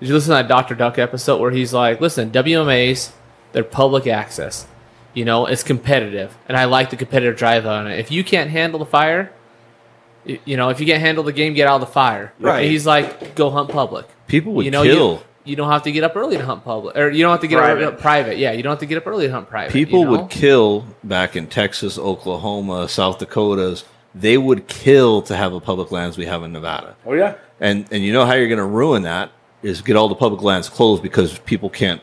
Did you listen to that Dr. Duck episode where he's like, listen, WMAs, they're public access. You know, it's competitive. And I like the competitive drive on it. If you can't handle the fire, y- you know, if you can't handle the game, get out of the fire. Right. And he's like, go hunt public. People would you know, kill. You, you don't have to get up early to hunt public. Or you don't have to get Private. up private. Yeah, you don't have to get up early to hunt private. People you know? would kill back in Texas, Oklahoma, South Dakotas. They would kill to have the public lands we have in Nevada. Oh yeah. And and you know how you're going to ruin that is get all the public lands closed because people can't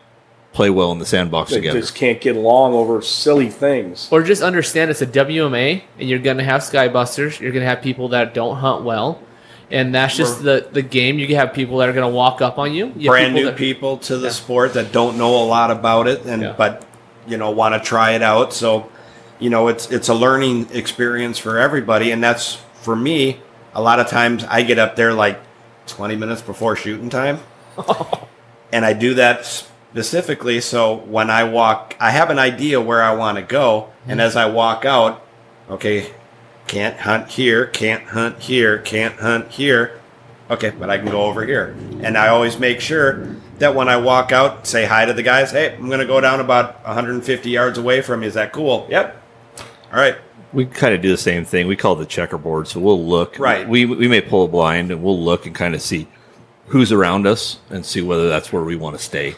play well in the sandbox They together. just can't get along over silly things. Or just understand it's a WMA, and you're going to have skybusters. You're going to have people that don't hunt well, and that's just the the game. You have people that are going to walk up on you. you have brand new that- people to the sport that don't know a lot about it and Yeah. but you know want to try it out so you know it's it's a learning experience for everybody and that's for me a lot of times i get up there like 20 minutes before shooting time *laughs* and i do that specifically so when i walk i have an idea where i want to go and as i walk out okay can't hunt here can't hunt here can't hunt here okay, but I can go over here. And I always make sure that when I walk out, say hi to the guys. Hey, I'm going to go down about 150 yards away from you. Is that cool? Yep. All right. we kind of do the same thing. We call it the checkerboard. So we'll look. Right. We we may pull a blind and we'll look and kind of see who's around us and see whether that's where we want to stay.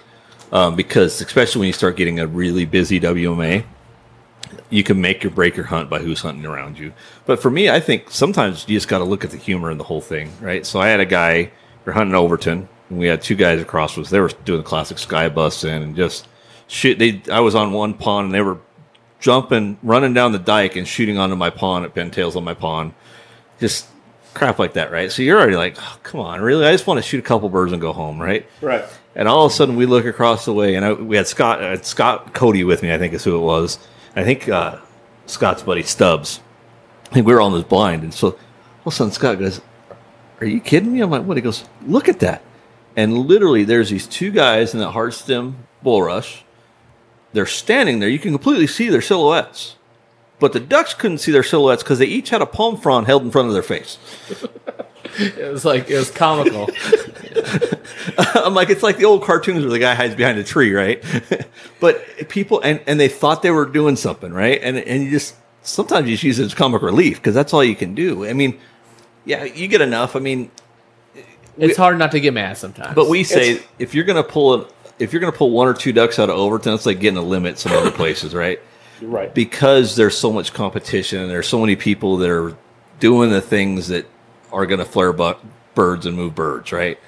Um, because especially when you start getting a really busy WMA, you can make or break your hunt by who's hunting around you. But for me, I think sometimes you just got to look at the humor in the whole thing, right? So I had a guy, we're hunting Overton, and we had two guys across us. They were doing the classic sky bus in and just shoot. They, I was on one pond and they were jumping, running down the dike and shooting onto my pond at pintails on my pond. Just crap like that, right? So you're already like, oh, come on, really? I just want to shoot a couple birds and go home, right? Right. And all of a sudden, we look across the way, and I, we had Scott, uh, Scott Cody with me. I think is who it was. I think uh, Scott's buddy Stubbs. I think we were on this blind, and so all of a sudden Scott goes, "Are you kidding me?" I'm like, "What?" He goes, "Look at that!" And literally, there's these two guys in that hard stem bulrush. They're standing there. You can completely see their silhouettes, but the ducks couldn't see their silhouettes because they each had a palm frond held in front of their face. *laughs* It was like it was comical. *laughs* I'm like, it's like the old cartoons where the guy hides behind a tree, right? *laughs* but people and and they thought they were doing something, right? And and you just sometimes you just use it as comic relief because that's all you can do. I mean, yeah, you get enough. I mean, it's hard not to get mad sometimes. but we say It's- if you're gonna pull a if you're gonna pull one or two ducks out of Overton, it's like getting a limit some other places, right? Right. Because there's so much competition and there's so many people that are doing the things that are gonna flare bu- birds and move birds, right?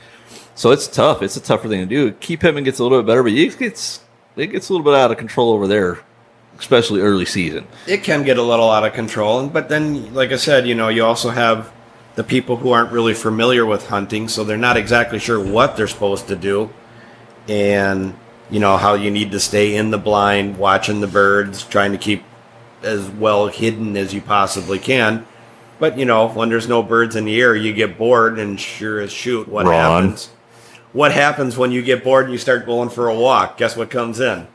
So it's tough. It's a tougher thing to do. Key Pittman gets a little bit better, but it gets it gets a little bit out of control over there, especially early season. it can get a little out of control. But then, like I said, you know, you also have the people who aren't really familiar with hunting, so they're not exactly sure what they're supposed to do, and you know how you need to stay in the blind, watching the birds, trying to keep as well hidden as you possibly can. But you know, when there's no birds in the air, you get bored, and sure as shoot, what Ron. happens? What happens when you get bored and you start going for a walk? Guess what comes in?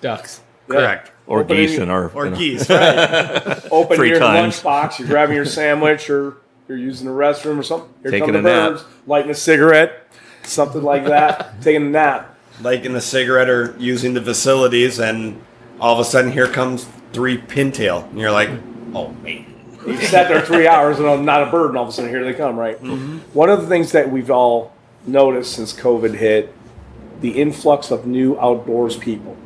ducks. Correct. Or Opening- geese in our Or in our- geese, *laughs* right? Open Three your times. lunchbox, you're grabbing your sandwich, or you're using the restroom or something. Here Taking come the a nap. lighting a cigarette, something like that. taking a nap. Lighting a cigarette or using the facilities, and all of a sudden here comes three pintail, and you're like, oh man. You sat there three hours and I'm not a bird, and all of a sudden here they come, right? One of the things that we've all noticed since COVID hit, the influx of new outdoors people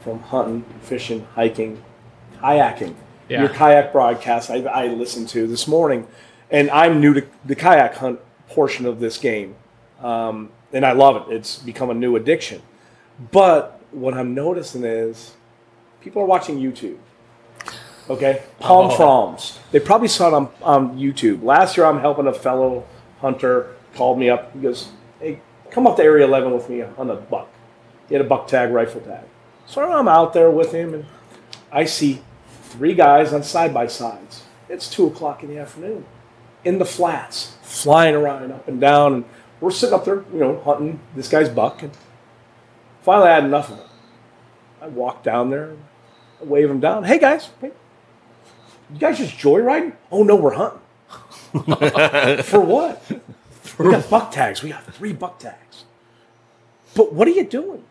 from hunting, fishing, hiking, kayaking. Yeah. Your kayak broadcast I, I listened to this morning, and I'm new to the kayak hunt portion of this game, um, and I love it. It's become a new addiction. But what I'm noticing is people are watching YouTube. Okay, palm Oh. fronds. They probably saw it on, on YouTube. Last year, I'm helping a fellow hunter. Called me up. He goes, "Hey, come up to Area 11 with me on a buck." He had a buck tag, rifle tag. So I'm out there with him, and I see three guys on side by sides. It's two o'clock in the afternoon, in the flats, flying around up and down, and we're sitting up there, you know, hunting this guy's buck. And finally, I had enough of it. I walk down there, I wave him down. Hey guys, hey, you guys just joyriding? Oh no, we're hunting. *laughs* For what? We got buck tags. We got three buck tags. But what are you doing?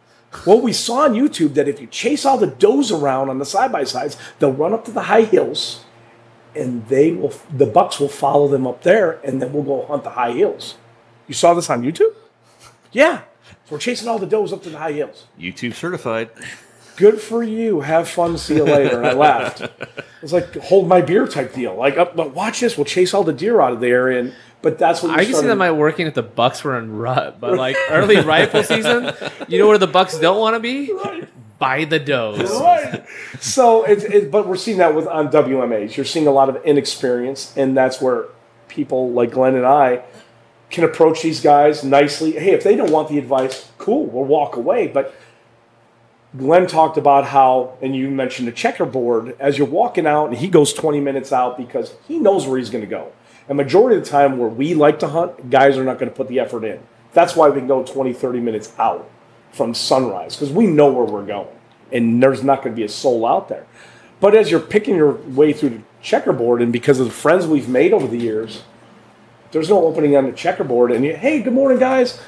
Well, we saw on YouTube that if you chase all the does around on the side by sides, they'll run up to the high hills, and they will. The bucks will follow them up there, and then we'll go hunt the high hills. You saw this on YouTube? Yeah. So we're chasing all the does up to the high hills. YouTube certified. Good for you. Have fun. See you later. And I left. It's like hold my beer type deal. Like, uh, but watch this. We'll chase all the deer out of the area. And but that's what I can see that might working if the Bucks were in rut, but like *laughs* early rifle season, you know where the Bucks don't want to be? By the does. right. So it's it, but we're seeing that with on WMAs. You're seeing a lot of inexperience, and that's where people like Glenn and I can approach these guys nicely. Hey, if they don't want the advice, cool, we'll walk away. But Glenn talked about how, and you mentioned the checkerboard as you're walking out, and he goes 20 minutes out because he knows where he's going to go. And majority of the time, where we like to hunt, guys are not going to put the effort in. That's why we can go 20, 30 minutes out from sunrise because we know where we're going, and there's not going to be a soul out there. But as you're picking your way through the checkerboard, and because of the friends we've made over the years, there's no opening on the checkerboard, and you, hey, good morning, guys.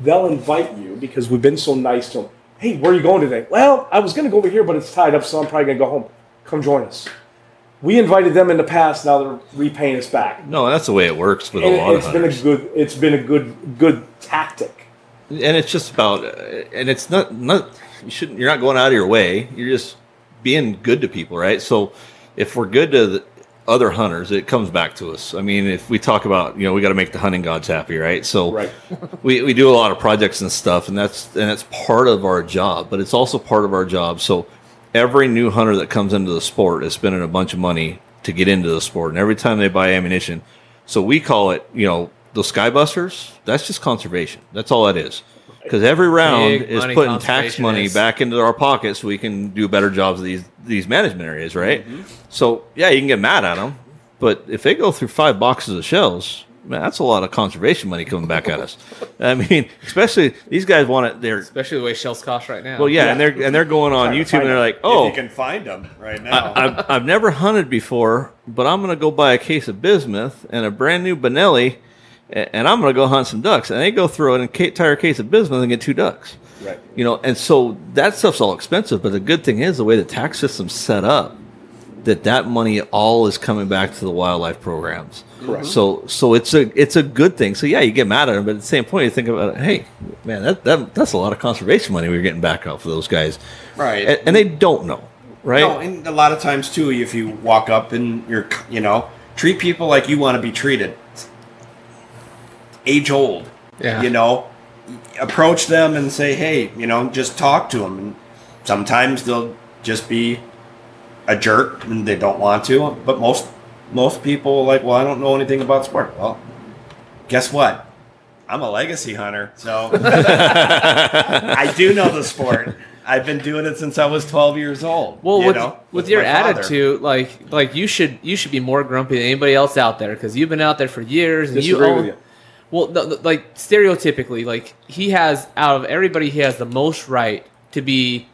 They'll invite you because we've been so nice to them. Hey, where are you going today? Well, I was going to go over here, but it's tied up, so I'm probably going to go home. Come join us. We invited them in the past. Now they're repaying us back. No, that's the way it works with a And lot of it's been a good. It's been a good good tactic. and it's just about, and it's not not you shouldn't. You're not going out of your way. You're just being good to people, right? So if we're good to the other hunters, it comes back to us. I mean, if we talk about, you know, we got to make the hunting gods happy, right? So Right. *laughs* we, we do a lot of projects and stuff, and that's and that's part of our job, but it's also part of our job. So every new hunter that comes into the sport is spending a bunch of money to get into the sport, and every time they buy ammunition, so we call it, you know, those skybusters. That's just conservation. That's all that is. Because every round Big is money putting tax money is. back into our pockets so we can do better jobs of these these management areas, right? Mm-hmm. So yeah, you can get mad at them, but if they go through five boxes of shells, man, that's a lot of conservation money coming back at us. *laughs* I mean, especially these guys want it. They're Especially the way shells cost right now. well, yeah, and they're and they're going on YouTube and they're them. like, oh, if you oh, can find them right now. I, I've, I've never hunted before, but I'm going to go buy a case of bismuth and a brand new Benelli, a- and I'm going to go hunt some ducks. And they go through an entire case of bismuth and get two ducks. Right. You know, and so that stuff's all expensive. But the good thing is the way the tax system's set up, that that money all is coming back to the wildlife programs. Correct. So so it's a it's a good thing. So yeah, you get mad at them, but at the same point, you think about it. Hey, man, that, that that's a lot of conservation money we're getting back out for those guys, right. and, and they don't know, right? No, and a lot of times too, if you walk up and you're, you know, treat people like you want to be treated. Age old, Yeah. you know, approach them and say, hey, you know, just talk to them. And sometimes they'll just be a jerk and they don't want to. But most most people are like, well, I don't know anything about sport. Well, guess what? I'm a legacy hunter, so *laughs* I do know the sport. I've been doing it since I was 12 years old. Well, you with, know, with your my father. attitude, like like you should you should be more grumpy than anybody else out there because you've been out there for years and you Disagree own. with you. Well, the, the- like stereotypically, like he has out of everybody, he has the most right to be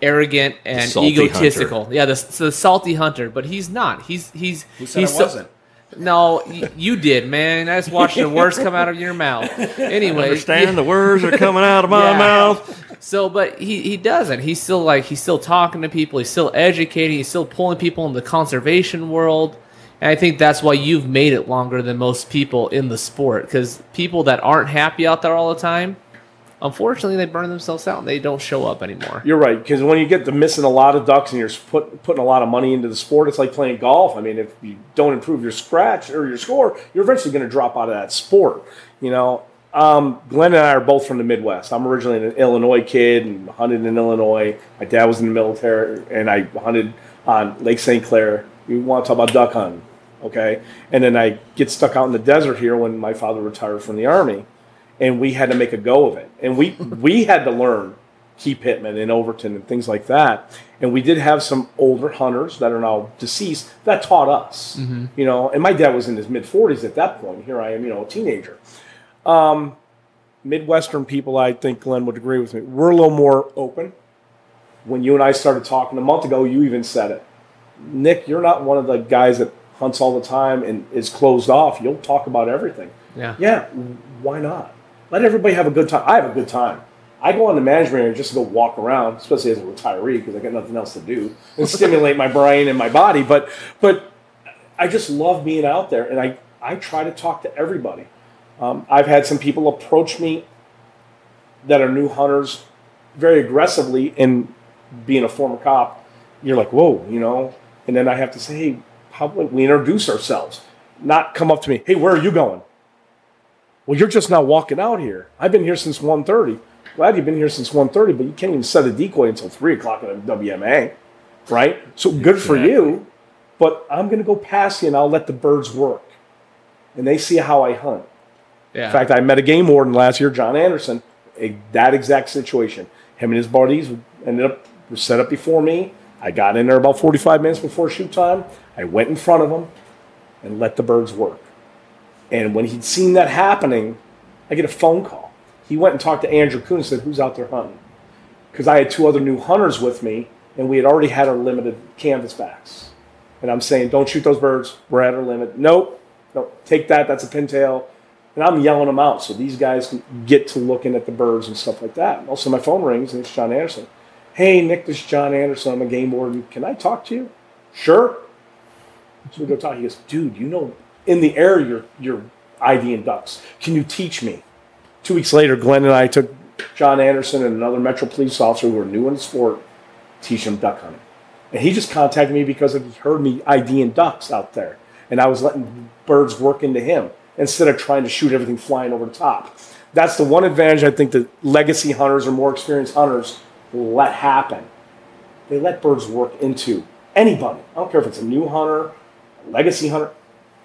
arrogant and salty egotistical. Yeah, the, the salty hunter, but he's not. He's he's Who said he's I wasn't? No, y- you did, man. I just watched the words come out of your mouth. Anyway, understand the words are coming out of my Yeah. mouth. So, but he, he doesn't. He's still like he's still talking to people. He's still educating. He's still pulling people in the conservation world. And I think that's why you've made it longer than most people in the sport. Because people that aren't happy out there all the time, unfortunately, they burn themselves out and they don't show up anymore. You're right because when you get to missing a lot of ducks and you're put, putting a lot of money into the sport, it's like playing golf. I mean, if you don't improve your scratch or your score, you're eventually going to drop out of that sport. You know, um, Glenn and I are both from the Midwest. I'm originally an Illinois kid and hunted in Illinois. My dad was in the military, and I hunted on Lake St. Clair. You want to talk about duck hunting, okay? And then I get stuck out in the desert here when my father retired from the army and we had to make a go of it. And we *laughs* we had to learn Key Pittman and Overton and things like that. And we did have some older hunters that are now deceased that taught us. You know, and my dad was in his mid forties at that point. Here I am, you know, a teenager. Um, Midwestern people, I think Glenn would agree with me. We're a little more open. When you and I started talking a month ago, you even said it. Nick, you're not one of the guys that hunts all the time and is closed off. You'll talk about everything. Yeah. Yeah, why not? Let everybody have a good time. I have a good time. I go on the management area just to go walk around, especially as a retiree because I got nothing else to do and *laughs* stimulate my brain and my body. But but I just love being out there, and I I try to talk to everybody. Um, I've had some people approach me that are new hunters very aggressively, and being a former cop, you're like, whoa, you know. And then I have to say, hey, how about we introduce ourselves? Not come up to me, hey, where are you going? Well, you're just now walking out here. I've been here since 1.30. Glad you've been here since 1.30, but you can't even set a decoy until 3 o'clock at WMA, right? So good for you, but I'm going to go past you and I'll let the birds work. And they see how I hunt. Yeah. In fact, I met a game warden last year, John Anderson, a, that exact situation. Him and his buddies ended up were set up before me. I got in there about 45 minutes before shoot time. I went in front of them and let the birds work. And when he'd seen that happening, I get a phone call. He went and talked to Andrew Kuhn and said, Who's out there hunting? Because I had two other new hunters with me, and we had already had our limited canvas backs. And I'm saying, Don't shoot those birds. We're at our limit. Nope. Nope. Take that. That's a pintail. And I'm yelling them out so these guys can get to looking at the birds and stuff like that. Also, my phone rings and it's John Anderson. Hey, Nick, this is John Anderson. I'm a game warden. Can I talk to you? Sure. So we go talk. He goes, dude, you know, in the air, you're, you're IDing ducks. Can you teach me? Two weeks later, Glenn and I took John Anderson and another Metro police officer who were new in the sport, teach him duck hunting. And he just contacted me because he heard me IDing ducks out there. And I was letting birds work into him instead of trying to shoot everything flying over the top. That's the one advantage I think that legacy hunters or more experienced hunters let happen. They let birds work into anybody. I don't care if it's a new hunter Legacy hunter,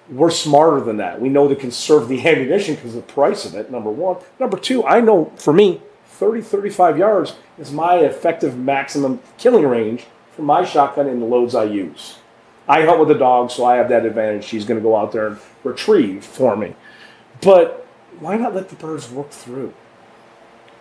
we're smarter than that. We know to conserve the *laughs* ammunition because of the price of it, number one. Number two, I know for me, 30, 35 yards is my effective maximum killing range for my shotgun and the loads I use. I hunt with a dog, so I have that advantage. She's going to go out there and retrieve for me. But why not let the birds work through?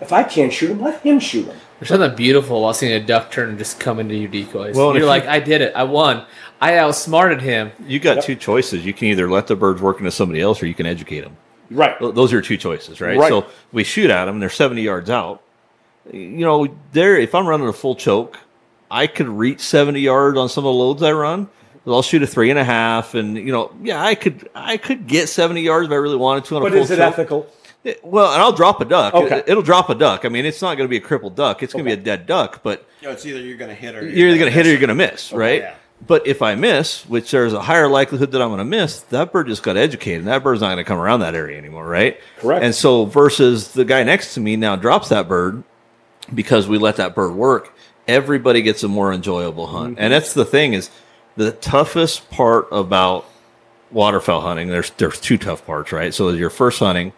If I can't shoot him, let him shoot him. There's something beautiful while seeing a duck turn and just come into your decoys. Well, You're like, you- I did it. I won. I outsmarted him. You got Yep. two choices. You can either let the birds work into somebody else, or you can educate them. Right. Those are your two choices, right? Right. So we shoot at them. And they're seventy yards out. You know, there. If I'm running a full choke, I could reach seventy yards on some of the loads I run. I'll shoot a three and a half, and you know, yeah, I could, I could get seventy yards if I really wanted to on a But full is it choke. ethical? It- Well, and I'll drop a duck. Okay. It, will drop a duck. I mean, it's not going to be a crippled duck. It's going to Okay. be a dead duck, but You know, it's either you're going to hit or you're either going to hit or you're going to miss, right? yeah. But if I miss, which there's a higher likelihood that I'm going to miss, that bird just got educated. And that bird's not going to come around that area anymore, right? Correct. And so versus the guy next to me now drops that bird because we let that bird work. Everybody gets a more enjoyable hunt, mm-hmm. and that's the thing is the toughest part about waterfowl hunting. There's there's two tough parts, right? So your first hunting,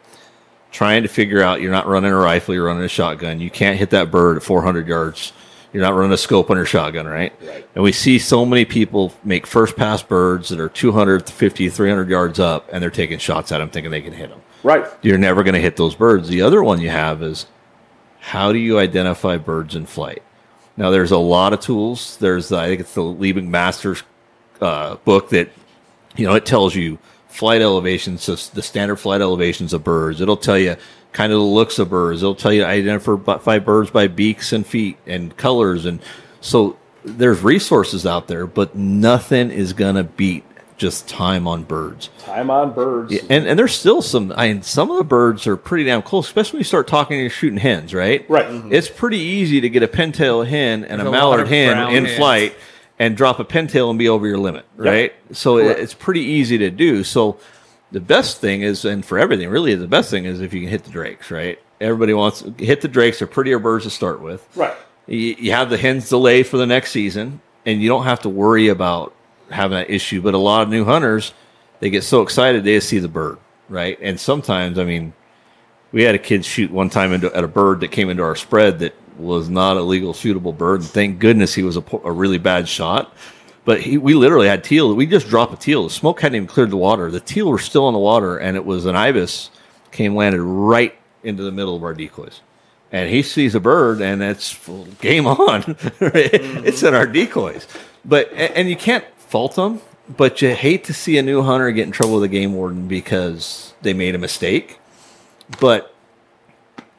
trying to figure out you're not running a rifle, you're running a shotgun. You can't hit that bird at 400 yards. You're not running a scope on your shotgun, right? Right. And we see so many people make first pass birds that are 250, 300 yards up, and they're taking shots at them thinking they can hit them. Right. You're never going to hit those birds. The other one you have is how do you identify birds in flight? Now, there's a lot of tools. There's, I think it's the Liebig Masters uh, book that, you know, it tells you flight elevations, so the standard flight elevations of birds. It'll tell you kind of the looks of birds. It'll tell you identify birds by beaks and feet and colors. And so there's resources out there, but nothing is going to beat just time on birds. Time on birds. Yeah, and and there's still some. I mean, some of the birds are pretty damn close, especially when you start talking and you're shooting hens, right? Right. It's pretty easy to get a pintail hen and There's a a mallard of hen in hens. flight, and drop a pintail and be over your limit, right? So it, it's pretty easy to do. So the best thing is, and for everything, really, the best thing is if you can hit the drakes, right? Everybody wants hit the drakes. They're prettier birds to start with Right. you, you have the hens delay for the next season, and you don't have to worry about having that issue. But a lot of new hunters, they get so excited they see the bird, right? And sometimes, I mean, we had a kid shoot one time into, at a bird that came into our spread that was not a legal shootable bird. And thank goodness he was a, a really bad shot. But he, we literally had teal. We just dropped a teal. The smoke hadn't even cleared the water. The teal were still in the water, and it was an ibis came landed right into the middle of our decoys and he sees a bird and it's game on *laughs* it's in our decoys but and, you can't fault them but you hate to see a new hunter get in trouble with a game warden because they made a mistake but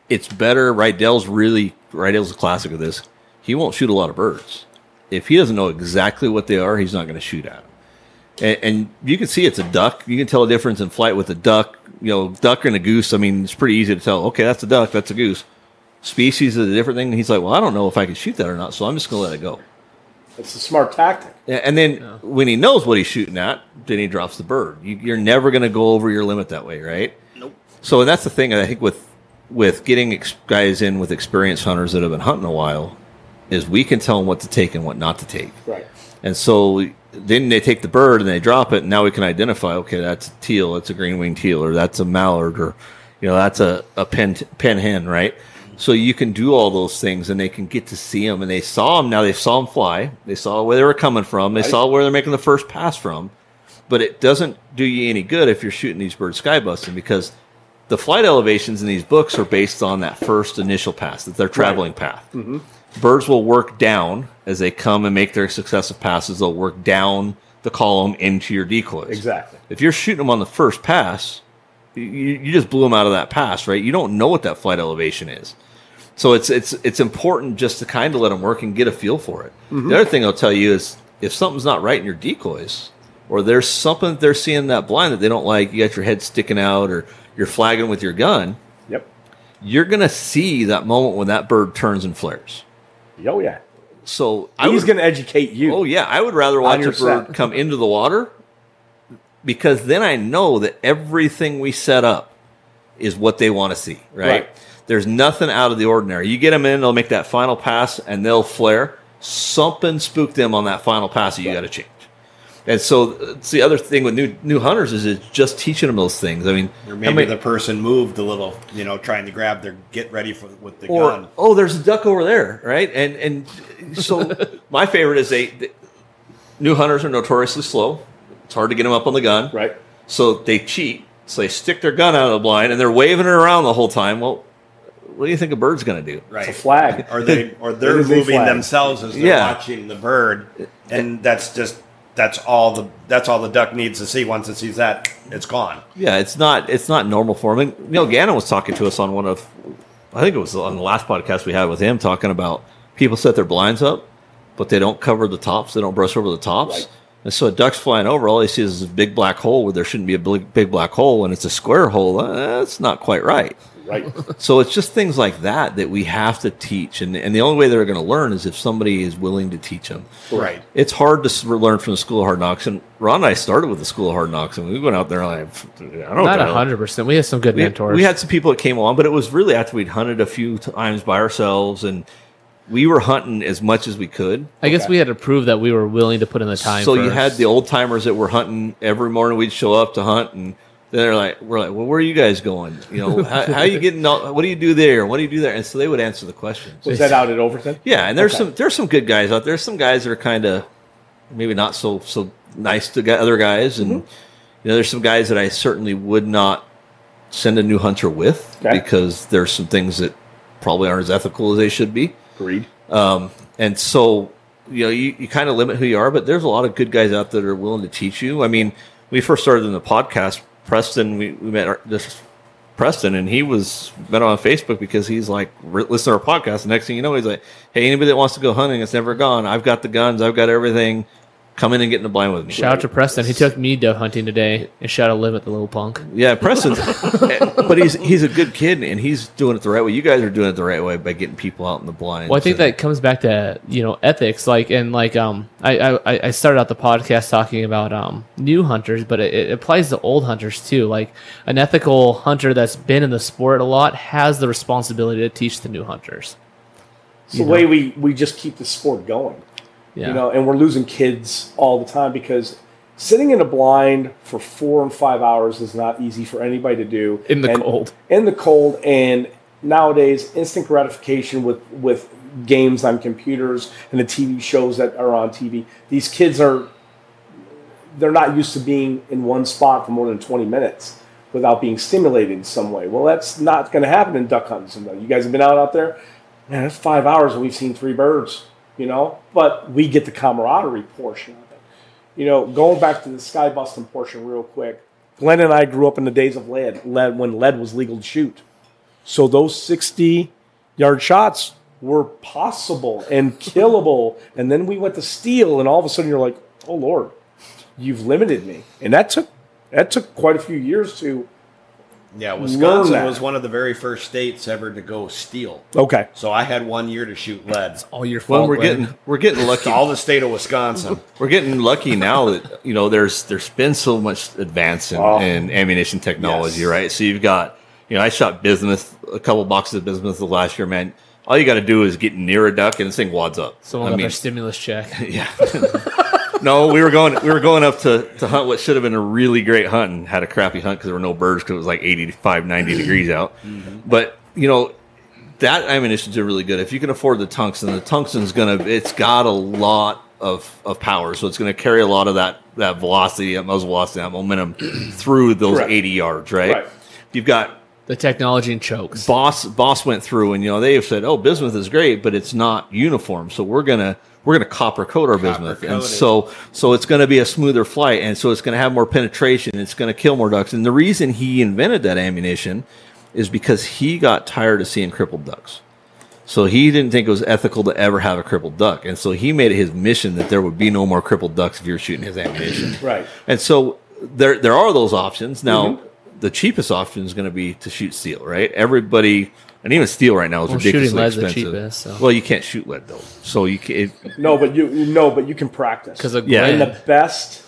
it's better right dell's really right dell's a classic of this he won't shoot a lot of birds if he doesn't know exactly what they are he's not going to shoot at them and, and you can see it's a duck. You can tell a difference in flight with a duck. You know, duck and a goose. I mean, it's pretty easy to tell. Okay, that's a duck. That's a goose. Species is a different thing. And he's like, well, I don't know if I can shoot that or not, so I'm just going to let it go. It's a smart tactic. And then when he knows what he's shooting at, then he drops the bird. You, you're never going to go over your limit that way, right? Nope. So that's the thing I think with with getting ex- guys in with experienced hunters that have been hunting a while is we can tell them what to take and what not to take. Right. And so then they take the bird and they drop it, and now we can identify, okay, that's a teal, that's a green winged teal, or that's a mallard, or you know, that's a, a pen pen hen, right? So you can do all those things, and they can get to see them, and they saw them. Now they saw them fly. They saw where they were coming from. They Right. saw where they're making the first pass from. But it doesn't do you any good if you're shooting these birds sky busting because the flight elevations in these books are based on that first initial pass, that their traveling path. Mm-hmm. Birds will work down as they come and make their successive passes. They'll work down the column into your decoys. Exactly. If you're shooting them on the first pass, you, you just blew them out of that pass, right? You don't know what that flight elevation is. So it's it's it's important just to kind of let them work and get a feel for it. Mm-hmm. The other thing I'll tell you is if something's not right in your decoys, or there's something that they're seeing that blind that they don't like, you got your head sticking out, or you're flagging with your gun, Yep. you're gonna see that moment when that bird turns and flares. Oh yeah. So I He's going to educate you. oh yeah, I would rather watch a bird set. come into the water because then I know that everything we set up is what they want to see. Right? Right. There's nothing out of the ordinary. You get them in, they'll make that final pass, and they'll flare. Something spooked them on that final pass that you got to change. And so it's the other thing with new new hunters is it's just teaching them those things. I mean, Or how maybe many- the person moved a little, you know, trying to grab their get ready for with the or gun. oh, there's a duck over there, right? And and so *laughs* my favorite is they, they new hunters are notoriously slow. It's hard to get them up on the gun, Right. So they cheat. So they stick their gun out of the blind and they're waving it around the whole time. Well, what do you think a bird's going to do? Right. It's a flag. or they or they're *laughs* It is a moving flag. themselves as they're Yeah. watching the bird, and that's just that's all the that's all the duck needs to see. Once it sees that, it's gone. Yeah, it's not it's not normal for him. And Neil Gannon was talking to us on one of, I think it was on the last podcast we had with him, talking about people set their blinds up, but they don't cover the tops. They don't brush over the tops. Right. And so a duck's flying over. All he sees is a big black hole where there shouldn't be a big, big black hole, and it's a square hole. That's not quite right. Right. *laughs* So it's just things like that that we have to teach, and and the only way they're going to learn is if somebody is willing to teach them. Right. It's hard to learn from the School of Hard Knocks, and Ron and I started with the School of Hard Knocks, and we went out there like, I don't know. Not the hundred percent. We had some good we, mentors. we had some people that came along, but it was really after we'd hunted a few times by ourselves, and we were hunting as much as we could. I guess Okay. we had to prove that we were willing to put in the time. so you had the old timers that were hunting every morning. We'd show up to hunt, and they're like, "We're like, well, where are you guys going? You know, how, how you *laughs* getting? All, what do you do there? What do you do there?" And so they would answer the questions. Was that out at Overton? Yeah, and there's Okay. some there's some good guys out there. There's some guys that are kind of maybe not so so nice to other guys, and Mm-hmm. you know, there's some guys that I certainly would not send a new hunter with Okay. because there's some things that probably aren't as ethical as they should be. Agreed. Um, and so, you know, you, you kind of limit who you are, but there's a lot of good guys out there that are willing to teach you. I mean, we first started in the podcast, Preston, we, we met our, this Preston, and he was met on Facebook because he's like, listen to our podcast. The next thing you know, he's like, hey, anybody that wants to go hunting, it's never gone. I've got the guns, I've got everything. Come in and get in the blind with me. Shout out to Preston. He took me dove hunting today and shot a limit, the little punk. Yeah, Preston, *laughs* but he's he's a good kid and he's doing it the right way. You guys are doing it the right way by getting people out in the blind. Well, I think that comes back to you know ethics, like and like um, I I, I started out the podcast talking about um new hunters, but it, it applies to old hunters too. Like an ethical hunter that's been in the sport a lot has the responsibility to teach the new hunters. It's the way we, we just keep the sport going. Yeah, You know, and we're losing kids all the time because sitting in a blind for four and five hours is not easy for anybody to do. In the And- cold. In the cold, and nowadays, instant gratification with with games on computers and the TV shows that are on TV. These kids are they're not used to being in one spot for more than 20 minutes without being stimulated in some way. Well, that's not going to happen in duck hunting. You guys have been out out there, man. It's five hours and we've seen three birds. You know, but we get the camaraderie portion of it. You know, going back to the sky busting portion real quick. Glenn and I grew up in the days of lead, lead when lead was legal to shoot. So those 60 yard shots were possible and killable. And then we went to steel, and all of a sudden you're like, oh Lord, you've limited me. And that took that took quite a few years to Yeah, Learn Wisconsin that. was one of the very first states ever to go steel. Okay. So I had one year to shoot lead. all your fault. well, we're Glenn. getting we're getting *laughs* lucky. All the state of Wisconsin. We're getting lucky now that you know there's there's been so much advance in, Oh. in ammunition technology, Yes. right? So you've got you know I shot bismuth a couple boxes of bismuth the last year, man. All you got to do is get near a duck and this thing wads up. someone I got mean, their stimulus check. *laughs* yeah. *laughs* no, we were going we were going up to, to hunt what should have been a really great hunt and had a crappy hunt because there were no birds because it was like 85, 90 degrees out. Mm-hmm. But you know that ammunition's are really good. If you can afford the tungsten, the tungsten's gonna it's got a lot of, of power, so it's gonna carry a lot of that that velocity, that muzzle velocity, that momentum *clears throat* through those Correct. eighty yards, right? Right. You've got The technology and chokes. boss boss went through and you know they have said oh bismuth is great but it's not uniform so we're gonna we're gonna copper coat our bismuth and so so it's gonna be a smoother flight and so it's gonna have more penetration it's gonna kill more ducks and the reason he invented that ammunition is because he got tired of seeing crippled ducks so he didn't think it was ethical to ever have a crippled duck and so he made it his mission that there would be no more crippled ducks if you're shooting his ammunition *clears throat* Right. and so there there are those options. Now, Mm-hmm. the cheapest option is going to be to shoot steel, right? Everybody, and even steel right now is Well, ridiculously shooting lead's the expensive. cheapest, so. Well, you can't shoot lead though, so you can. It, No, but you no, but you can practice. Because of Yeah. and the best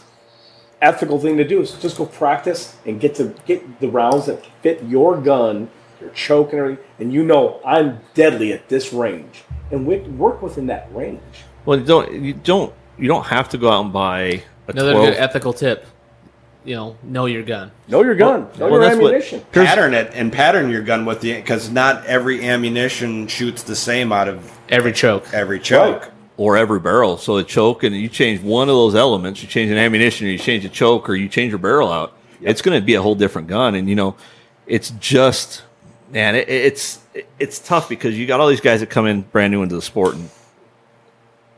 ethical thing to do is just go practice and get to get the rounds that fit your gun, your choke and everything, and you know I'm deadly at this range, and wi- work within that range. well, you don't you don't you don't have to go out and buy a Another 12 good ethical tip. You know, know your gun. Know your gun. know well, your that's what- ammunition. pattern it and pattern your gun with the because not every ammunition shoots the same out of Every choke. every choke. Right. or every barrel. So the choke, and you change one of those elements, you change an ammunition, or you change a choke, or you change your barrel out. It's going to be a whole different gun, and you know, it's just man, it, it's it's tough because you got all these guys that come in brand new into the sport, and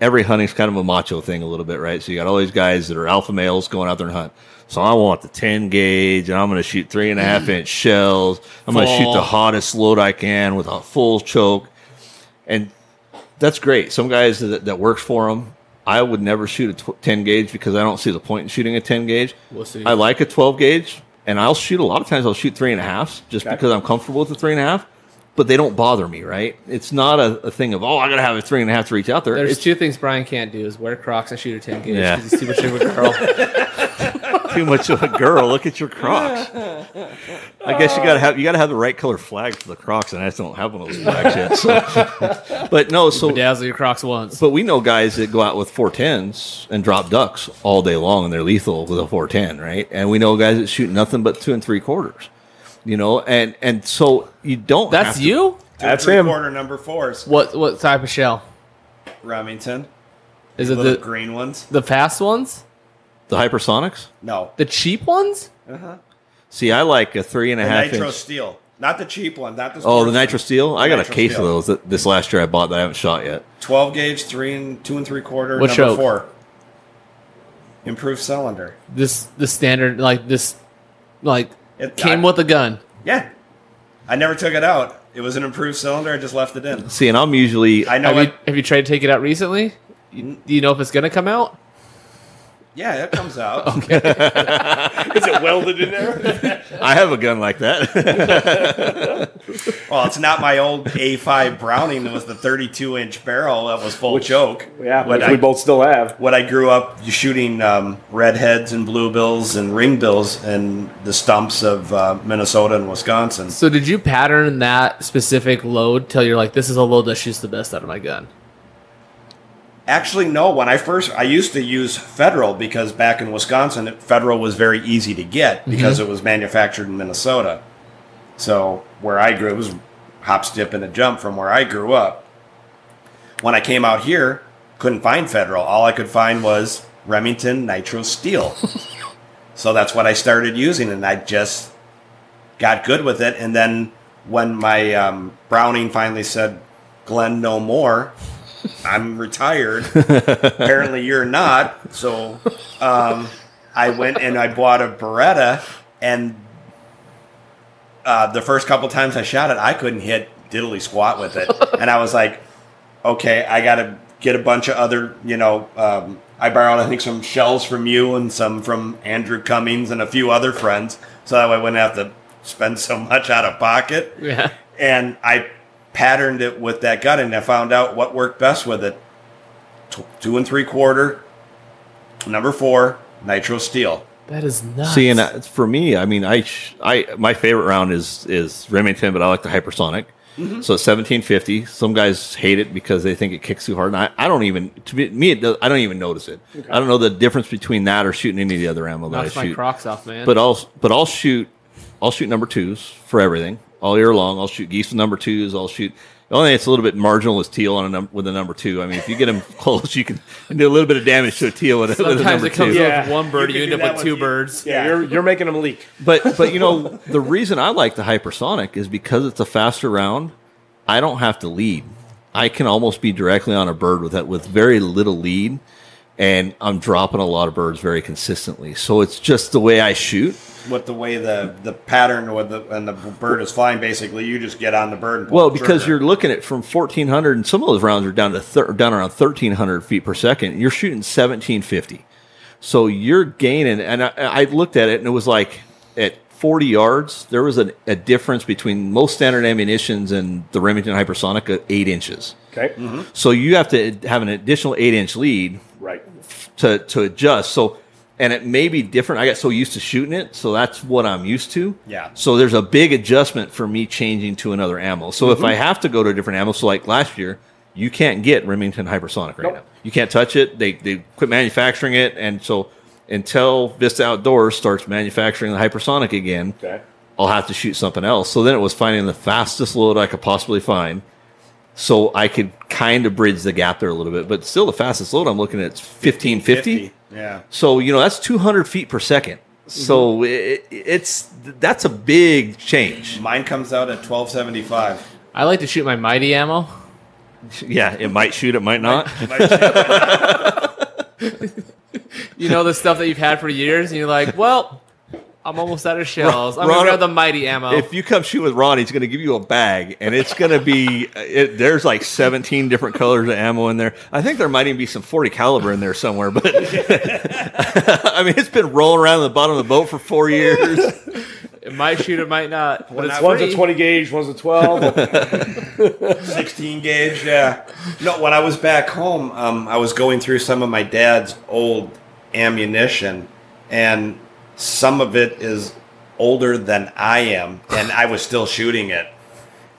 every hunting's kind of a macho thing a little bit, right? So you got all these guys that are alpha males going out there and hunt. So I want the 10 gauge and I'm going to shoot three and a half inch shells. I'm going to shoot the hottest load I can with a full choke. And that's great. Some guys that, that works for them. I would never shoot a tw- 10 gauge because I don't see the point in shooting a 10 gauge. We'll see. I like a 12 gauge and I'll shoot a lot of times I'll shoot three and a half just Okay. because I'm comfortable with the three and a half, but they don't bother me, right? It's not a, a thing of, oh, I got to have a three and a half to reach out there. There's It's two things Brian can't do: is wear Crocs and shoot a 10 gauge Yeah. because he's too much of a girl. *laughs* too much of a girl. Look at your Crocs. I guess you gotta have you gotta have the right color flag for the Crocs, and I just don't have one of those flags yet. So. *laughs* but no, so dazzle your Crocs once. but we know guys that go out with four tens and drop ducks all day long, and they're lethal with a four ten, right? And we know guys that shoot nothing but two and three quarters. You know, and and so you don't. That's have to- you. Two That's three him. quarter number fours. What what type of shell? Remington. Is it the green ones? the fast ones? The hypersonics. No. The cheap ones? Uh-huh. See, I like a three and a The half nitro inch. steel. Not the cheap one, not the Oh, the sports nitro one. steel. I got a Nitro case steel. of those that this last year I bought that I haven't shot yet. 12 gauge, three and two and three quarter, What number choke? four. Improved cylinder. This the standard like this like It- came I- with a gun. Yeah. I never took it out. It was an improved cylinder. I just left it in. See, and I'm usually I know Have it. you have you tried to take it out recently? You- Do you know if it's gonna come out? Yeah, it comes out. *laughs* okay. *laughs* Is it welded in there? *laughs* I have a gun like that. Well, it's not my old A5 Browning that was the 32 inch barrel that was full choke. yeah, What which I, we both still have. what I grew up shooting um, redheads and bluebills and ringbills and the stumps of uh, Minnesota and Wisconsin. So did you pattern that specific load till you're like, this is a load that shoots the best out of my gun? Actually, no. When I first, I used to use Federal because back in Wisconsin, Federal was very easy to get because it was manufactured in Minnesota. So where I grew, it was hop, skip, and a jump from where I grew up. When I came out here, couldn't find Federal. All I could find was Remington Nitro Steel. *laughs* so that's what I started using, and I just got good with it. And then when my um, Browning finally said, "Glenn, no more," I'm retired. *laughs* Apparently, you're not. So um, I went and I bought a Beretta, and uh, the first couple times I shot it, I couldn't hit diddly squat with it, *laughs* and I was like, okay, I got to get a bunch of other, you know. Um, I borrowed, I think, some shells from you and some from Andrew Cummings and a few other friends, so that way I wouldn't have to spend so much out of pocket Yeah. and I patterned it with that gun, and I found out what worked best with it. T- two and three quarter, number four, nitro steel. That is nuts. See, and uh, for me, I mean, I, sh- I, my favorite round is is Remington, but I like the hypersonic. So 1750. Some guys hate it because they think it kicks too hard, and I, I don't even to me, me it does, I don't even notice it. I don't know the difference between that or shooting any of the other ammo that knocks I my shoot. Crocs off, man. But I'll but I'll shoot I'll shoot number twos for everything all year long. I'll shoot geese with number twos. I'll shoot. The only thing that's a little bit marginal is teal on a num- with a number two. I mean, if you get them *laughs* close, you can do a little bit of damage to a teal with, a- with a Sometimes number it comes two. up Yeah. with one bird, You you, end up with two you. birds. Yeah, you're, you're making them leak. But *laughs* but you know the reason I like the hypersonic is because it's a faster round. I don't have to lead. I can almost be directly on a bird with that with very little lead, and I'm dropping a lot of birds very consistently. So it's just the way I shoot. With the way the the pattern with the and the bird is flying, basically, you just get on the bird. And pull Well, the because you're looking at from 1400, and some of those rounds are down to thir- down around 1300 feet per second. You're shooting 1750, so you're gaining. And I, I looked at it, and it was like at 40 yards, there was a, a difference between most standard ammunitions and the Remington Hypersonic at eight inches. Okay. Mm-hmm. So you have to have an additional eight inch lead Right. to to adjust. So, and it may be different. I got so used to shooting it, so that's what I'm used to. Yeah. So there's a big adjustment for me changing to another ammo. So if I mm-hmm. have to go to a different ammo, so like last year, you can't get Remington Hypersonic right Nope. now. You can't touch it. They they quit manufacturing it, and so until Vista Outdoors starts manufacturing the hypersonic again. Okay. I'll have to shoot something else. So then it was finding the fastest load I could possibly find. So I could kind of bridge the gap there a little bit, but still the fastest load I'm looking at is 1550. Yeah. So, you know, that's 200 feet per second. Mm-hmm. So it, it's that's a big change. Mine comes out at 1275. I like to shoot my mighty ammo. Yeah, it might shoot, it might not. *laughs* You know the stuff that you've had for years, and you're like, well, I'm almost out of shells. I'm Ron- gonna grab the mighty ammo. If you come shoot with Ron, he's going to give you a bag, and it's going to be it, there's like 17 different colors of ammo in there. I think there might even be some 40 caliber in there somewhere. But *laughs* I mean, it's been rolling around in the bottom of the boat for four years. *laughs* it might shoot, it might not. But it's One's a 20 gauge, one's a 12. *laughs* 16 gauge, yeah. No, when I was back home, um, I was going through some of my dad's old ammunition, and some of it is older than I am, and I was still shooting it.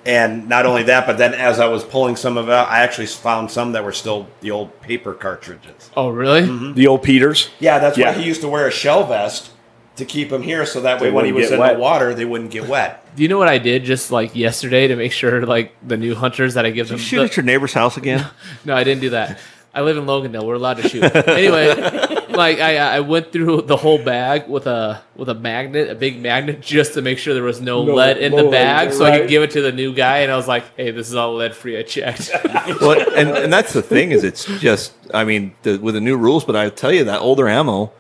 And not only that, but then as I was pulling some of it out, I actually found some that were still the old paper cartridges. Oh, really? Mm-hmm. the old Peters. Yeah, that's Yeah. why he used to wear a shell vest to keep them here, so that They way when he was in wet. the water, they wouldn't get wet. Do you know what I did just like yesterday to make sure like the new hunters that I give them? Shoot the- at your neighbor's house again. *laughs* No, I didn't do that. I live in Logandale. We're allowed to shoot. anyway, *laughs* like I, I went through the whole bag with a with a magnet, a big magnet, just to make sure there was no, No- lead in no the lead, bag, so I could give it to the new guy. And I was like, "Hey, this is all lead free." I checked. *laughs* well, and, and that's the thing is it's just I mean the, with the new rules, but I tell you that older ammo,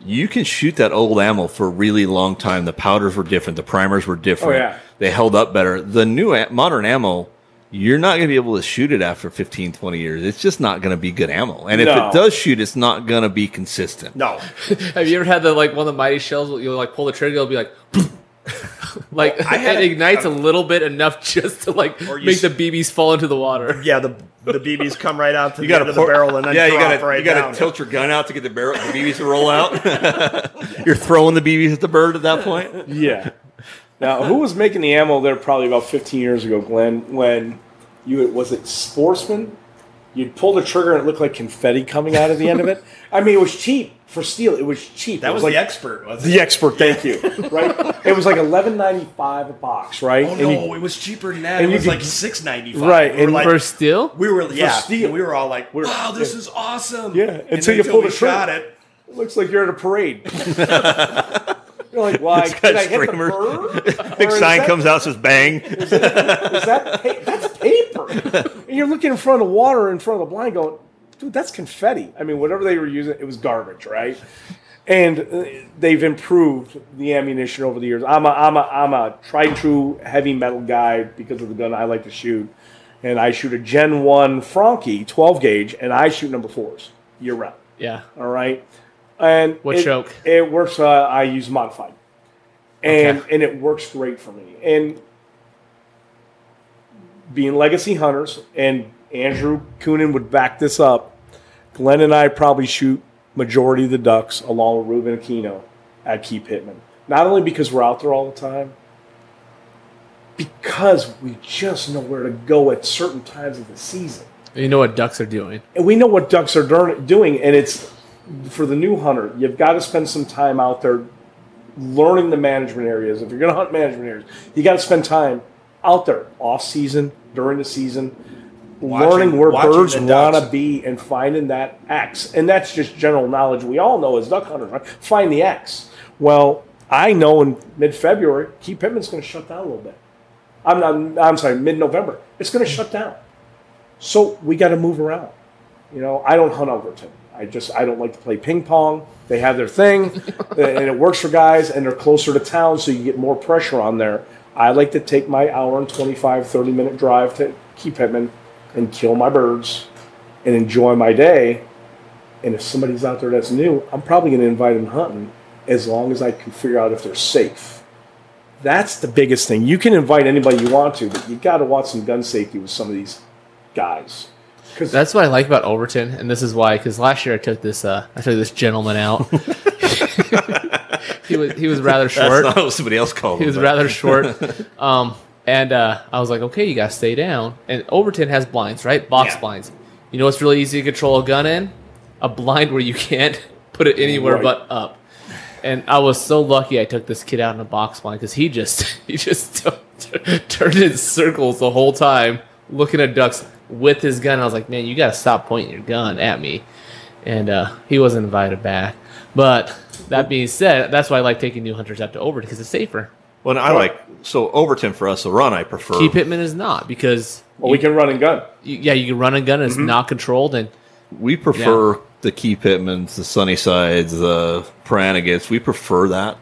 you can shoot that old ammo for a really long time. The powders were different, the primers were different. Oh, yeah. They held up better. The new modern ammo, you're not going to be able to shoot it after 15, 20 years. It's just not going to be good ammo. And if No. it does shoot, it's not going to be consistent. No, *laughs* Have you ever had the like one of the mighty shells? You'll like pull the trigger, it'll be like. *laughs* like I had it a- ignites uh, a little bit enough just to like make s- the BBs fall into the water. *laughs* yeah, the the BBs come right out to You the got end to of the barrel and then yeah, you drop got to right you got down. to tilt your gun out to get the barrel, the BBs to roll out. you're throwing the BBs at the bird at that point. Yeah. Now, who was making the ammo there probably about 15 years ago, Glenn, when you, was it Sportsman? You'd pull the trigger and it looked like confetti coming out of the end of it. *laughs* I mean, it was cheap for steel. It was cheap. That it was, like the expert, wasn't the it? expert. Thank you. *laughs* Right? It was like 11.95 a box, right? Oh And no, you- it was cheaper than that. and It you was could- like six ninety five. Right, we were and like, For steel, we were yeah, for steel. and we were all like, We're- "Wow, this yeah. is awesome!" Yeah, And until then you pull the trigger. shot it. it looks like you're at a parade. *laughs* you're like, *laughs* why? It's got Did I hit the streamers. bird? *laughs* Big sign that- comes out says bang. Is that pa- that's paper? And *laughs* you're looking in front of water, in front of the blind, going, dude, that's confetti. I mean, whatever they were using, it was garbage, right? And uh, they've improved the ammunition over the years. I'm a, I'm a, I'm a tried true heavy metal guy because of the gun I like to shoot, and I shoot a Gen One Franchi 12 gauge, and I shoot number fours year round. yeah. All right, and What it, choke? It works. Uh, I use modified, and Okay. and it works great for me. And being legacy hunters, and Andrew Coonan would back this up. Glenn and I probably shoot majority of the ducks along with Ruben Aquino at Key Pittman. Not only because we're out there all the time, because we just know where to go at certain times of the season You know what ducks are doing. and we know what ducks are doing and it's for the new hunter you've got to spend some time out there learning the management areas. If you're going to hunt management areas you got to spend time out there off season during the season Watching- learning where birds want to be and finding that x. And that's just general knowledge we all know as duck hunters right? Find the x. Well i know in mid-february Key Pittman's going to shut down a little bit. I'm not i'm sorry mid-november it's going to shut down. So we got to move around. You know, I don't hunt Overton. I just I don't like to play ping pong. They have their thing, *laughs* and it works for guys, and they're closer to town, so you get more pressure on there. I like to take my hour and 25, 30 minute drive to Key Pittman and kill my birds and enjoy my day. And if somebody's out there that's new, I'm probably going to invite them hunting as long as I can figure out if they're safe. That's the biggest thing. You can invite anybody you want to, but you got to watch some gun safety with some of these guys. Because That's what I like about Overton, and this is why. Because last year I took this, uh, I took this gentleman out. *laughs* he was he was rather That's short. not what somebody else called. he him, was but- rather *laughs* short. Um, and uh, I was like, okay, you gotta stay down. And Overton has blinds, right? Box Yeah. blinds. You know what's really easy to control a gun in? A blind where you can't *laughs* put it anywhere Right. but up. And I was so lucky I took this kid out in a box blind because he just he just turned in circles the whole time looking at ducks with his gun. I was like, man, you got to stop pointing your gun at me. And uh, he wasn't invited back. But that being said, that's why I like taking new hunters out to Overton because it's safer. Well, I like so Overton for us. So run, I prefer. Key Pittman is not because Well, we can run and gun. you, yeah, you can run a gun and it's not controlled and We prefer the Key Pittmans, the Sunnysides, the Pahranagats. We prefer that.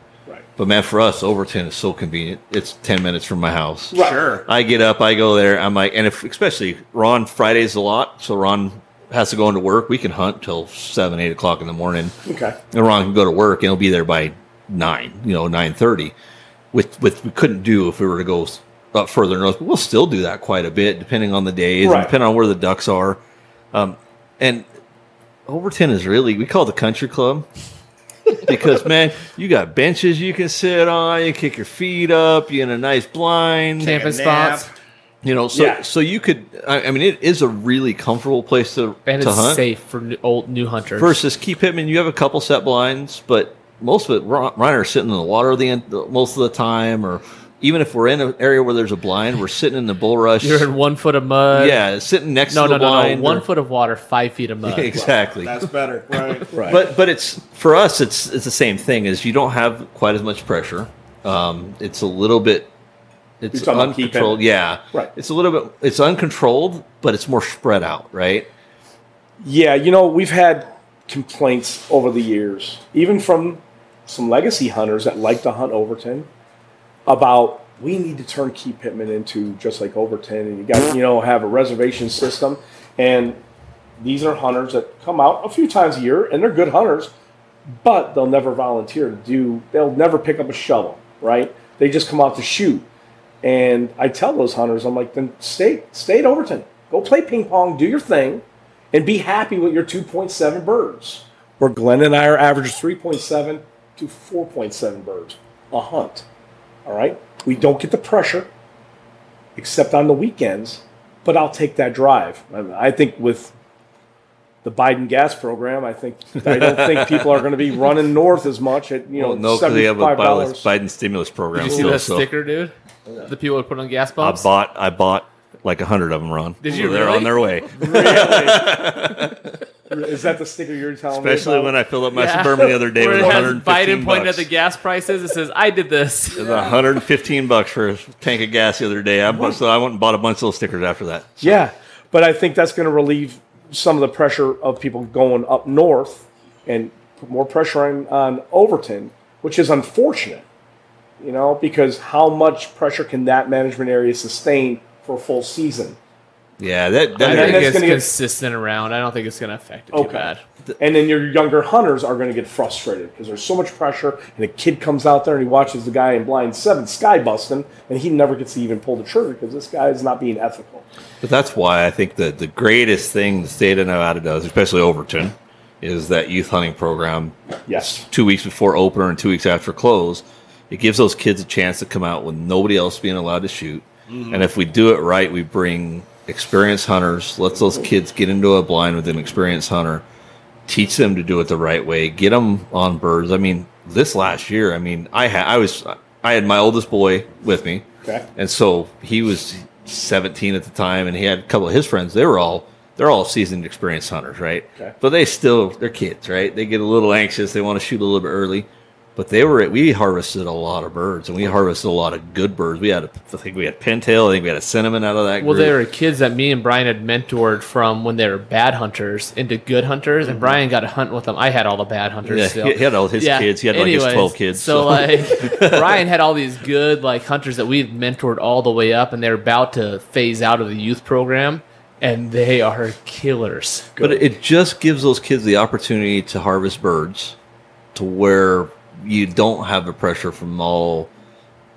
Right. But man, for us, Overton is so convenient. It's ten minutes from my house. Right. Sure. I get up, I go there. I'm like, and if especially Ron Fridays a lot, so Ron has to go into work. We can hunt till seven, eight o'clock in the morning, Okay. and Ron can go to work and he'll be there by nine, you know, nine thirty. With which we couldn't do if we were to go up further north. But we'll still do that quite a bit, depending on the days, Right. and depending on where the ducks are. Um, and Overton is really we call it the country club because man, you got benches you can sit on, you kick your feet up, you in a nice blind, camping Take spots. you know. So Yeah. so you could, I, I mean, it is a really comfortable place to And to it's hunt. safe for new, old new hunters. Versus Key Pittman, you have a couple set blinds, but most of it, Reiner's sitting in the water the end, most of the time, or even if we're in an area where there's a blind, we're sitting in the bulrush. *laughs* You're in one foot of mud. yeah, sitting next No, to no, the no, no. blind. One or- foot of water, five feet of mud. *laughs* exactly. That's better. *laughs* Right. Right. But but it's for us. It's it's the same thing. Is you don't have quite as much pressure. Um, it's a little bit. It's You're talking about keep uncontrolled. Yeah, Right. It's a little bit. It's uncontrolled, but it's more spread out, right? Yeah, you know, we've had complaints over the years, even from some legacy hunters that like to hunt Overton, about we need to turn Key Pittman into just like Overton, and you got you know have a reservation system, and these are hunters that come out a few times a year, and they're good hunters, but they'll never volunteer to do. They'll never pick up a shovel, right? They just come out to shoot. And I tell those hunters, I'm like, then stay, stay at Overton. Go play ping pong, do your thing, and be happy with your 2.7 birds. Where Glenn and I are average 3.7 to 4.7 birds a hunt. All right? We don't get the pressure, except on the weekends, but I'll take that drive. I I think with the Biden gas program, I think I don't think *laughs* people are going to be running north as much at you know Well, no, because they have a Biden Biden stimulus program. Did you see still, that so sticker, dude? The people that put on gas I bought. I bought like a hundred of them, Ron. Did So you They're really? on their way. *laughs* Is that the sticker you're telling Especially me? about? when I filled up my Yeah. Suburban the other day *laughs* Where with it has 115 Biden pointing bucks. at the gas prices. It says, "I did this." It was 115 bucks for a tank of gas the other day. I bought, so I went and bought a bunch of those stickers after that. Yeah, but I think that's going to relieve some of the pressure of people going up north and put more pressure on, on Overton, which is unfortunate, you know, because how much pressure can that management area sustain for a full season? Yeah, that, I that then think that's it's gonna get- consistent around. I don't think it's going to affect it too Okay. bad. And then your younger hunters are going to get frustrated because there's so much pressure, and a kid comes out there and he watches the guy in blind seven sky busting, and he never gets to even pull the trigger because this guy is not being ethical. But that's why I think that the greatest thing the state of Nevada does, especially Overton, is that youth hunting program. Yes. Two weeks before opener and two weeks after close, it gives those kids a chance to come out with nobody else being allowed to shoot. And if we do it right, we bring experienced hunters. Let those kids get into a blind with an experienced hunter. Teach them to do it the right way. Get them on birds. I mean, this last year, I mean, I had I was I had my oldest boy with me. Okay. And so he was 17 at the time, and he had a couple of his friends. They were all they're all seasoned, experienced hunters, right? Okay. But they still they're kids, right? They get a little anxious. They want to shoot a little bit early. But they were we harvested a lot of birds, and we harvested a lot of good birds. We had a, I think we had pintail. I think we had a cinnamon out of that. Well, group. they were kids that me and Brian had mentored from when they were bad hunters into good hunters, and mm-hmm. Brian got to hunt with them. I had all the bad hunters. Yeah, still. he- had all his kids. He had, like, his 12 kids, So, so. like, *laughs* Brian had all these good like hunters that we've mentored all the way up, and they're about to phase out of the youth program, and they are killers. But it just gives those kids the opportunity to harvest birds to where you don't have the pressure from all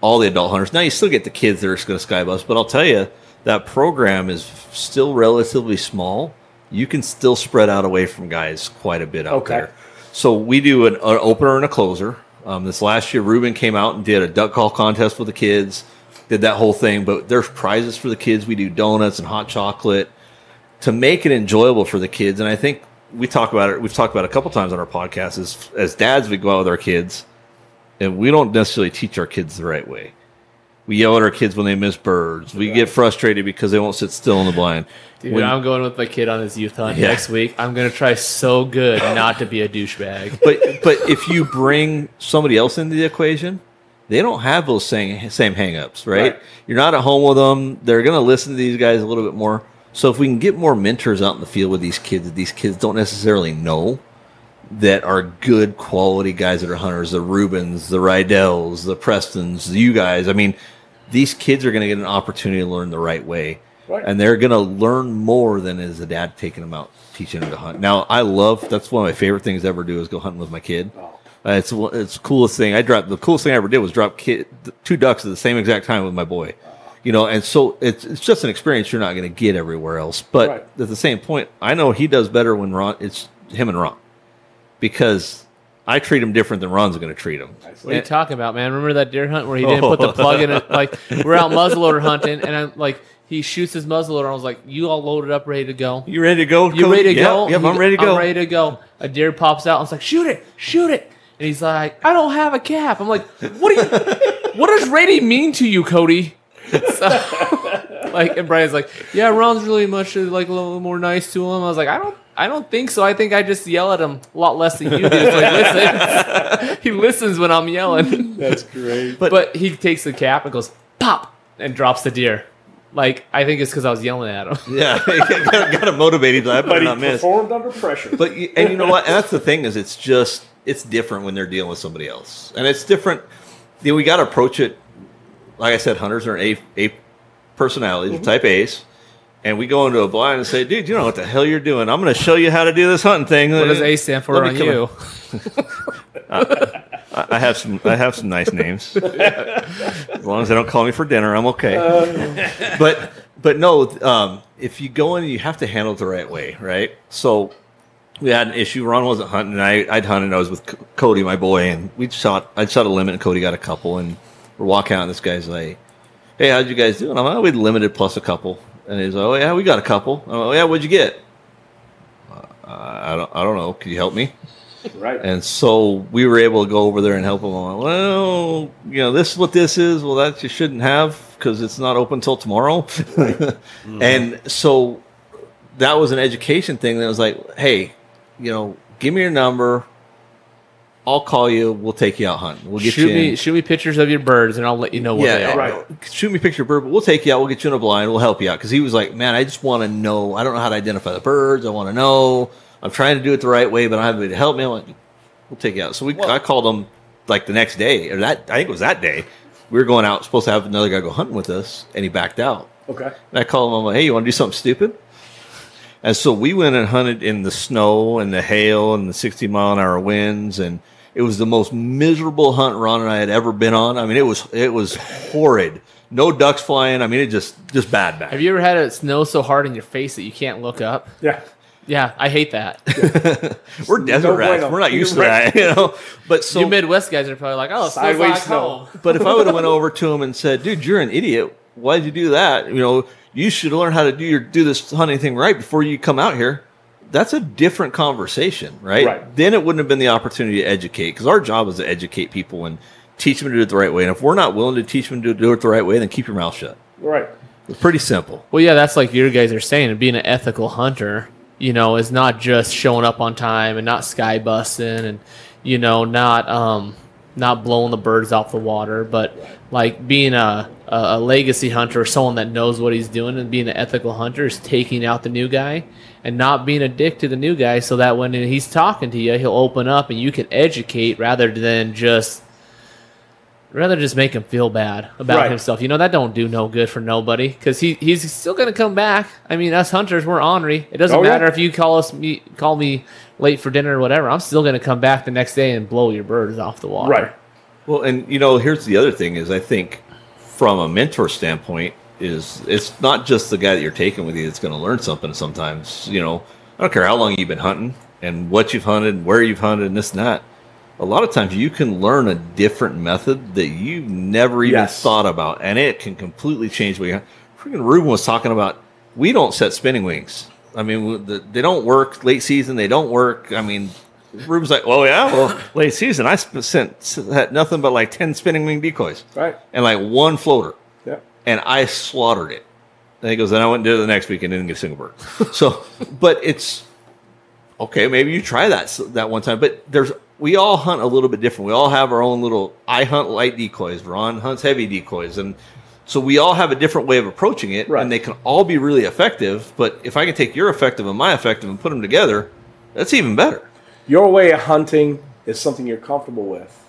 all the adult hunters. Now you still get the kids that are going to skybus, but I'll tell you that program is still relatively small. You can still spread out away from guys quite a bit out Okay. there. So we do an, an opener and a closer. Um, this last year, Ruben came out and did a duck call contest with the kids, did that whole thing. But there's prizes for the kids. We do donuts and hot chocolate to make it enjoyable for the kids. And I think we talk about it. We've talked about it a couple times on our podcast. Is as dads, we go out with our kids, and we don't necessarily teach our kids the right way. We yell at our kids when they miss birds. We get frustrated because they won't sit still in the blind. Dude, When- I'm going with my kid on his youth hunt Yeah. next week. I'm gonna try so good not to be a douchebag. *laughs* but but if you bring somebody else into the equation, they don't have those same same hangups, right? Right. You're not at home with them. They're going to listen to these guys a little bit more. So if we can get more mentors out in the field with these kids that these kids don't necessarily know that are good quality guys that are hunters, the Rubens, the Rydells, the Prestons, you guys. I mean, these kids are going to get an opportunity to learn the right way. Right. And they're going to learn more than is a dad taking them out, teaching them to hunt. Now, I love, that's one of my favorite things ever to ever do is go hunting with my kid. Oh. Uh, it's it's the coolest thing. I dropped the coolest thing I ever did was drop kid, two ducks at the same exact time with my boy. You know, and so it's it's just an experience you're not going to get everywhere else. But Right. at the same point, I know he does better when Ron. It's him and Ron because I treat him different than Ron's going to treat him. What are you talking about, man? Remember that deer hunt where he didn't put the plug in it? Oh. Like we're out muzzleloader hunting, and I'm like, he shoots his muzzleloader. I was like, "You all loaded up, ready to go? You ready to go? You ready to Yep, go? Yep, He- I'm ready to go. I'm ready to go." A deer pops out. I was like, "Shoot it! Shoot it!" And he's like, "I don't have a cap." I'm like, "What do you? what does ready mean to you, Cody?" So, *laughs* like, and Brian's like, "Yeah, Ron's really much uh, like a little more nice to him." I was like, "I don't." I don't think so. I think I just yell at him a lot less than you do. So he listens. *laughs* he listens when I'm yelling. That's great. But- But he takes the cap and goes pop and drops the deer. Like I think it's because I was yelling at him. Yeah, *laughs* got, got to motivate him. I but better he not miss. performed under pressure. But y- and you know what? And that's the thing is, it's just it's different when they're dealing with somebody else, and it's different. You know, we got to approach it. Like I said, hunters are an A A personalities, Mm-hmm. type A's, and we go into a blind and say, "Dude, you don't know what the hell you're doing? I'm going to show you how to do this hunting thing." What does A stand for Let me on come you? *laughs* I I have some. I have some nice names. as long as they don't call me for dinner, I'm okay. but but no, um, if you go in, you have to handle it the right way, right? So we had an issue. Ron wasn't hunting. And I I'd hunted. I was with C- Cody, my boy, and we shot. I shot a limit, and Cody got a couple. And we're walking out, and this guy's like, "Hey, how'd you guys do?" And I'm like, "Oh, we limited plus a couple." And he's like, "Oh yeah, we got a couple." I'm like, "Oh yeah, what'd you get?" Uh, I don't. I don't know. Can you help me? *laughs* right. And so we were able to go over there and help them. I'm like, well, you know, this is what this is. Well, that you shouldn't have because it's not open till tomorrow. *laughs* And so that was an education thing. That was like, hey, you know, give me your number. I'll call you. We'll take you out hunting. We'll get shoot you. me, in. shoot me pictures of your birds, and I'll let you know what they are. Right. Shoot me a picture of a bird, but we'll take you out. We'll get you in a blind. We'll help you out because he was like, man, I just want to know. I don't know how to identify the birds. I want to know. I'm trying to do it the right way, but I don't have anybody to help me. I'm like, we'll take you out. So we, I called him like the next day, or that I think it was that day. We were going out, supposed to have another guy go hunting with us, and he backed out. Okay. And I called him. I'm like, hey, you want to do something stupid? And so we went and hunted in the snow and the hail and the 60 mile an hour winds, and it was the most miserable hunt Ron and I had ever been on. I mean, it was it was horrid. No ducks flying. I mean, it just just bad bad. Have you ever had it snow so hard in your face that you can't look up? Yeah. Yeah, I hate that. *laughs* We're desert No rats. bueno. We're not used to You're that, *laughs* you know. But so, you Midwest guys are probably like, "Oh, Sideways sideways snow. home." but if I would have went *laughs* over to him and said, "Dude, you're an idiot. Why'd you do that? You know, you should learn how to do your do this hunting thing right before you come out here." That's a different conversation, right? Right. Then it wouldn't have been the opportunity to educate because our job is to educate people and teach them to do it the right way. And if we're not willing to teach them to do it the right way, then keep your mouth shut. Right. It's pretty simple. Well, yeah, that's like your guys are saying. And being an ethical hunter, you know, is not just showing up on time and not sky busting and you know not um not blowing the birds off the water, but like being a a a legacy hunter, someone that knows what he's doing, and being an ethical hunter is taking out the new guy and not being a dick to the new guy, so that when he's talking to you, he'll open up and you can educate rather than just rather just make him feel bad about Right. himself. You know that don't do no good for nobody because he he's still gonna come back. I mean, us hunters, we're ornery. It doesn't Oh, yeah. matter if you call us me call me late for dinner or whatever. I'm still gonna come back the next day and blow your birds off the water. Right. Well, and you know, here's the other thing: is I think from a mentor standpoint, is it's not just the guy that you're taking with you that's going to learn something. Sometimes, you know, I don't care how long you've been hunting and what you've hunted, and where you've hunted, and this and that. A lot of times, you can learn a different method that you've never even Yes. thought about, and it can completely change what you. Freaking Ruben was talking about. We don't set spinning wings. I mean, they don't work late season. They don't work. I mean, Ruben's like, "Oh yeah, well, *laughs* late season, I sp- sent had nothing but like ten spinning wing decoys Right. and like one floater. And I slaughtered it." And he goes, "Then I went and did it the next week and didn't get a single bird." so, *laughs* but it's okay. Maybe you try that that one time. But there's we all hunt a little bit different. We all have our own little. I hunt light decoys. Ron hunts heavy decoys, and so we all have a different way of approaching it, Right. and they can all be really effective. But if I can take your effective and my effective and put them together, that's even better. Your way of hunting is something you're comfortable with.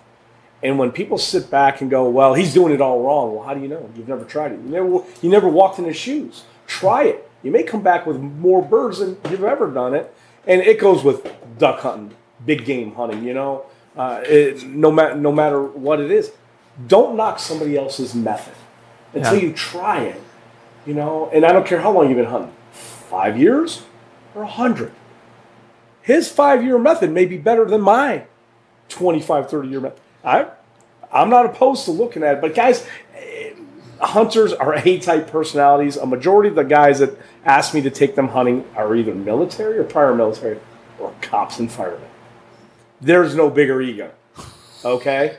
And when people sit back and go, "Well, he's doing it all wrong," well, how do you know? You've never tried it. You never, you never walked in his shoes. Try it. You may come back with more birds than you've ever done it. And it goes with duck hunting, big game hunting. You know, uh, it, no matter no matter what it is, don't knock somebody else's method until Yeah. you try it. You know, and I don't care how long you've been hunting, five years or a hundred his five year method may be better than my 25, 30 year method. I, I'm not opposed to looking at it, but guys, eh, hunters are A type personalities. A majority of the guys that ask me to take them hunting are either military or prior military or cops and firemen. There's no bigger ego. Okay?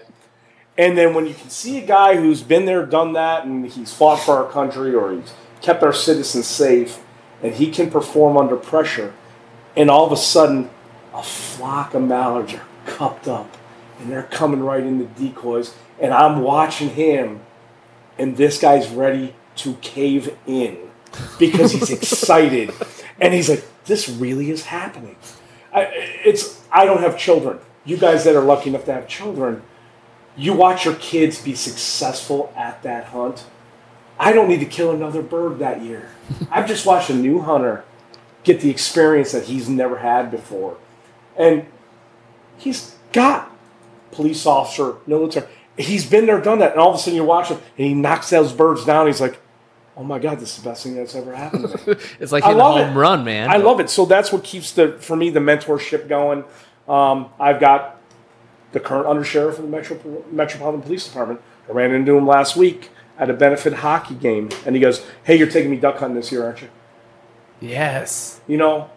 And then when you can see a guy who's been there, done that, and he's fought for our country or he's kept our citizens safe, and he can perform under pressure, and all of a sudden, a flock of mallards are cupped up, and they're coming right in the decoys, and I'm watching him, and this guy's ready to cave in because he's *laughs* excited, and he's like, "This really is happening." I, it's I don't have children. You guys that are lucky enough to have children, you watch your kids be successful at that hunt. I don't need to kill another bird that year. *laughs* I've just watched a new hunter get the experience that he's never had before. And he's got police officer, military. He's been there, done that. And all of a sudden you're watching and he knocks those birds down. He's like, oh my God, this is the best thing that's ever happened to me. *laughs* It's like I hitting a home it. run, man. I love it. So that's what keeps the for me the mentorship going. Um, I've got the current undersheriff of the Metro, Metropolitan Police Department. I ran into him last week at a benefit hockey game, and he goes, "Hey, you're taking me duck hunting this year, aren't you?" Yes. You know,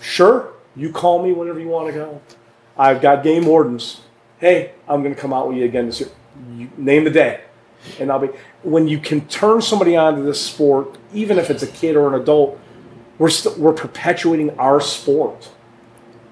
sure. You call me whenever you want to go. I've got game wardens. Hey, I'm going to come out with you again this year. You name the day, and I'll be. When you can turn somebody onto this sport, even if it's a kid or an adult, we're st- we're perpetuating our sport.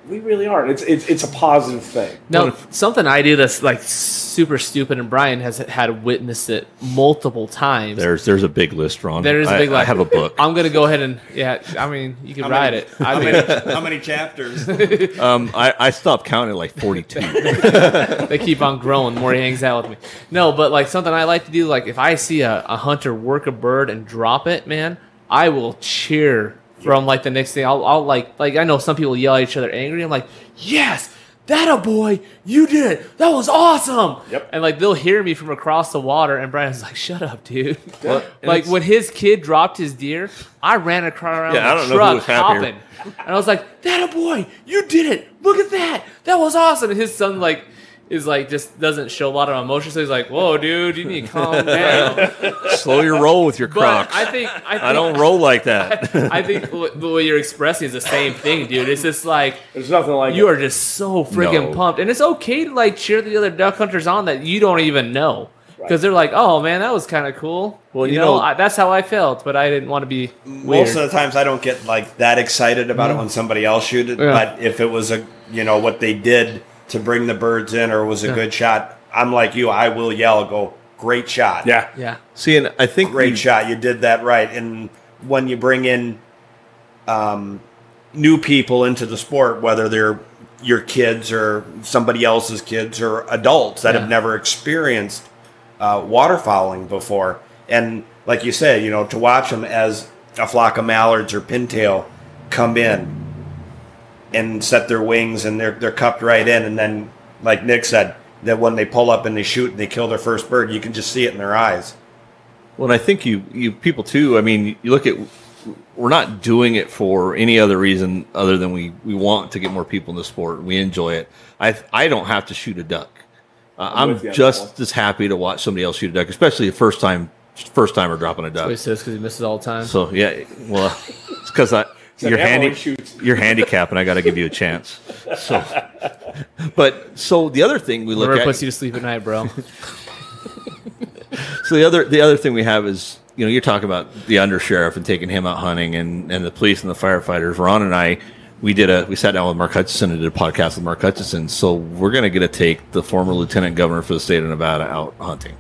We really are. It's it's, it's a positive thing. No, something I do that's like super stupid, and Brian has had witnessed it multiple times. There's there's a big list, Ron. There is a I- big I list. have a book. I'm gonna go ahead and yeah. I mean, you can How write many- it. I How mean, many, *laughs* how many chapters? *laughs* Um, I, I stopped counting like 42. *laughs* they keep on growing the more he hangs out with me. No, but like something I like to do, like if I see a, a hunter work a bird and drop it, man, I will cheer from like the next thing. I'll, I'll like like I know some people yell at each other angry. I'm like, yes, that a boy, you did it. That was awesome. Yep. And like they'll hear me from across the water, and Brian's like, shut up, dude. *laughs* Well, *laughs* like when his kid dropped his deer, I ran across around Yeah, I the don't know who truck was hopping. And I was like, that a boy, you did it. Look at that. That was awesome. And his son like is like just doesn't show a lot of emotion. So he's like, whoa, dude, you need to calm *laughs* down. Slow your roll with your But Crocs. I think I, think, I don't roll like that. *laughs* I think what, what you're expressing is the same thing, dude. It's just like There's nothing like you it. are just so freaking No. pumped, and it's okay to like cheer the other duck hunters on that you don't even know because Right. they're like, "Oh man, that was kind of cool." Well, you, you know, know- I, that's how I felt, but I didn't want to be weird. Most of the times, I don't get like that excited about it mm-hmm. when somebody else shoot it. Yeah. But if it was a, you know, what they did to bring the birds in, or was a Yeah. good shot, I'm like you. I will yell, go, great shot. yeah. yeah, See, and I think great we- shot. You did that right. And when you bring in um, new people into the sport, whether they're your kids or somebody else's kids or adults that Yeah. have never experienced uh, waterfowling before, and like you said, you know, to watch them as a flock of mallards or pintail come in and set their wings and they're they're cupped right in, and then like Nick said. That when they pull up and they shoot and they kill their first bird, you can just see it in their eyes. Well, and I think you, you people too. I mean, you look at we're not doing it for any other reason other than we, we want to get more people in the sport. We enjoy it. I I don't have to shoot a duck. Uh, I'm I'm, with you on that just as happy to watch somebody else shoot a duck, especially a first time first timer dropping a That's what he says because he misses all the time. So yeah, well, *laughs* it's because I Said you're ammo handy, and shoots. you're handicapped, and I got to give you a chance. So, *laughs* but so the other thing we look Whatever at, puts you to sleep at night, bro. *laughs* so the other the other thing we have is you know you're talking about the undersheriff and taking him out hunting and and the police and the firefighters. Ron and I we did a we sat down with Mark Hutchinson and did a podcast with Mark Hutchinson. So we're going to get to take the former lieutenant governor for the state of Nevada out hunting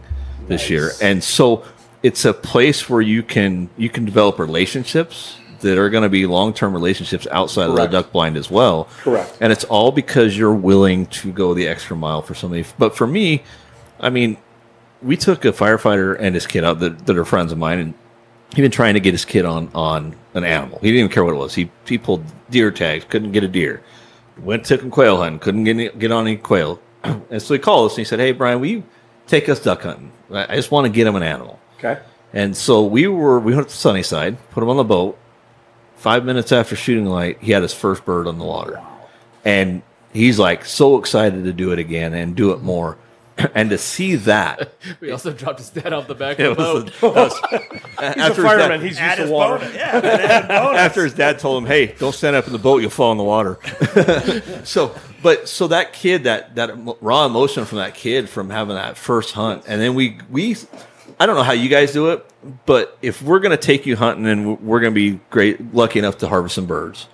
this Nice. year, and so it's a place where you can you can develop relationships that are going to be long term relationships outside of the duck blind as well. Correct. And it's all because you're willing to go the extra mile for somebody. But for me, I mean, we took a firefighter and his kid out that, that are friends of mine, and he'd been trying to get his kid on on an animal. He didn't even care what it was. He he pulled deer tags, couldn't get a deer. Went took him quail hunting, couldn't get any, get on any quail. *clears throat* And so he called us and he said, "Hey Brian, will you take us duck hunting? I I just want to get him an animal." Okay. And so we were we went to Sunnyside, put him on the boat. Five minutes after shooting light, he had his first bird on the water, and he's like so excited to do it again and do it more, *clears throat* and to see that *laughs* we also dropped his dad off the back of *laughs* the boat. that was- *laughs* He's after a his fireman. dad- He's used to water. bonus. Yeah, after his dad told him, "Hey, don't stand up in the boat; you'll fall in the water." so, but so that kid, that that raw emotion from that kid from having that first hunt, and then we we, I don't know how you guys do it, but if we're gonna take you hunting and we're gonna be great, lucky enough to harvest some birds,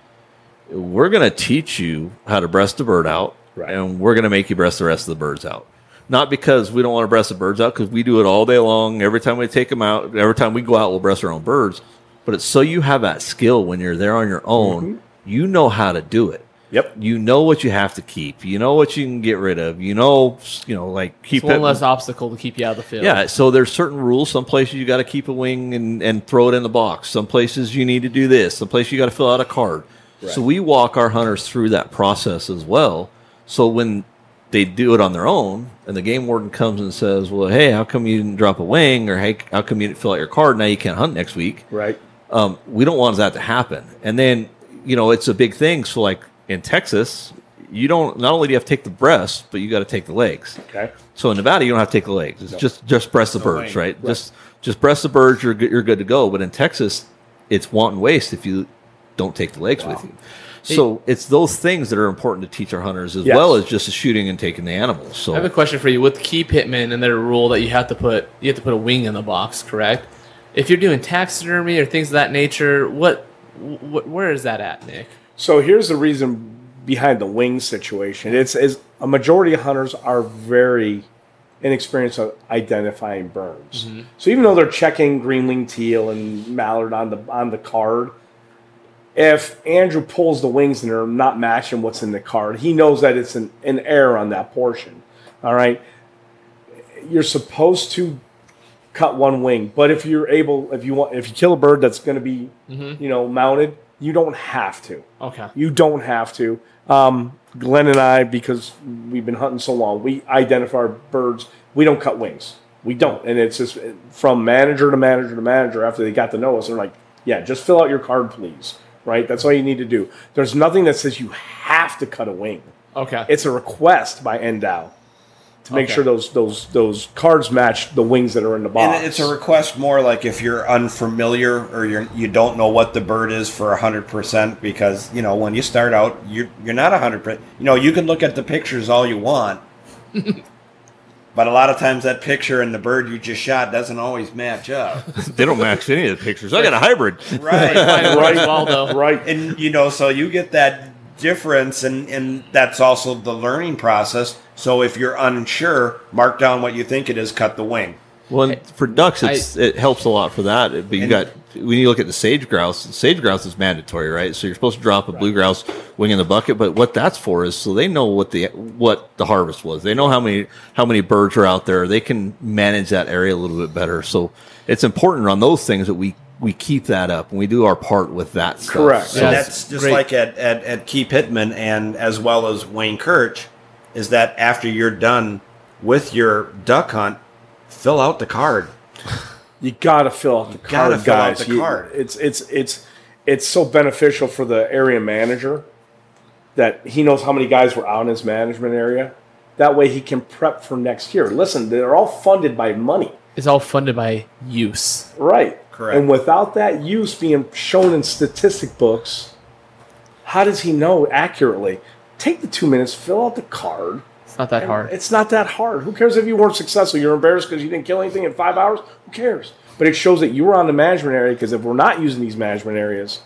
we're gonna teach you how to breast the bird out, Right. and we're gonna make you breast the rest of the birds out. Not because we don't want to breast the birds out, because we do it all day long. Every time we take them out, every time we go out, we'll breast our own birds. But it's so you have that skill when you're there on your own. Mm-hmm. You know how to do it. Yep. You know what you have to keep. You know what you can get rid of. You know, you know, like keep It's one it. less obstacle to keep you out of the field. Yeah, so there's certain rules. Some places you got to keep a wing and, and throw it in the box. Some places you need to do this. Some places you got to fill out a card. So we walk our hunters through that process as well. So when they do it on their own, and the game warden comes and says, "Well, hey, how come you didn't drop a wing?" or "Hey, how come you didn't fill out your card? Now you can't hunt next week." Right. um, we don't want that to happen. And then, you know, it's a big thing. So, like in Texas, you don't not only do you have to take the breasts, but you got to take the legs. Okay. So in Nevada, you don't have to take the legs. It's just just breast the birds, wing. right? Just just breast the birds. You're good, you're good to go. But in Texas, it's wanton waste if you don't take the legs with you. So it's those things that are important to teach our hunters as Yes. well as just the shooting and taking the animals. So I have a question for you. With Key Pittman and their rule that you have to put you have to put a wing in the box, correct? If you're doing taxidermy or things of that nature, what, wh- where is that at, Nick? So here's the reason behind the wing situation. It's is a majority of hunters are very inexperienced at identifying birds. Mm-hmm. So even though they're checking greenling teal and mallard on the on the card, if Andrew pulls the wings and they're not matching what's in the card, he knows that it's an, an error on that portion. All right. You're supposed to cut one wing, but if you're able, if you want, if you kill a bird that's going to be, mm-hmm. you know, mounted, you don't have to. Okay. You don't have to. Um, Glenn and I, because we've been hunting so long, we identify our birds. We don't cut wings. We don't, and it's just from manager to manager to manager. After they got to know us, they're like, "Yeah, just fill out your card, please." Right? That's all you need to do. There's nothing that says you have to cut a wing. Okay. It's a request by NDOW to make Okay. sure those those those cards match the wings that are in the box. And it's a request more like if you're unfamiliar or you're you don't know what the bird is for hundred percent because you know when you start out you're you're not hundred percent. You know you can look at the pictures all you want, *laughs* but a lot of times that picture and the bird you just shot doesn't always match up. *laughs* they don't match any of the pictures. I got a hybrid. *laughs* Right. Find Right. works well though. right. and you know so you get that difference and and that's also the learning process so if you're unsure mark down what you think it is cut the wing Well, and for ducks, it's, it helps a lot for that. But you And- got when you look at the sage grouse, sage grouse is mandatory, right? So you're supposed to drop a blue grouse wing in the bucket. But what that's for is so they know what the what the harvest was. They know how many how many birds are out there. They can manage that area a little bit better. So it's important on those things that we we keep that up and we do our part with that. Stuff. Correct. So, and that's just Great. like at, at, at Key Pittman and as well as Wayne Kirch, is that after you're done with your duck hunt, fill out the card. You gotta fill out the card, gotta fill out the You- card. It's it's it's it's so beneficial for the area manager that he knows how many guys were out in his management area. That way he can prep for next year. Listen, they're all funded by money, It's all funded by use. right? Correct. And without that use being shown in statistic books, How does he know accurately? Take the two minutes, fill out the card. It's not that hard. It's not that hard. Who cares if you weren't successful? You're embarrassed because you didn't kill anything in five hours? Who cares? But it shows that you were on the management area because if we're not using these management areas,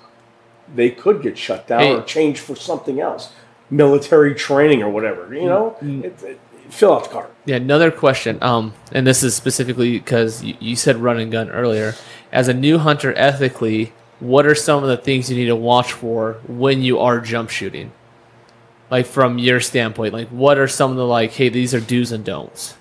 they could get shut down Hey. or changed for something else. Military training or whatever. You know? It, it, fill out the card. Yeah, another question. Um, and this is specifically because you, you said run and gun earlier. As a new hunter, ethically, what are some of the things you need to watch for when you are jump shooting? Like from your standpoint, like what are some of the like, hey, these are do's and don'ts.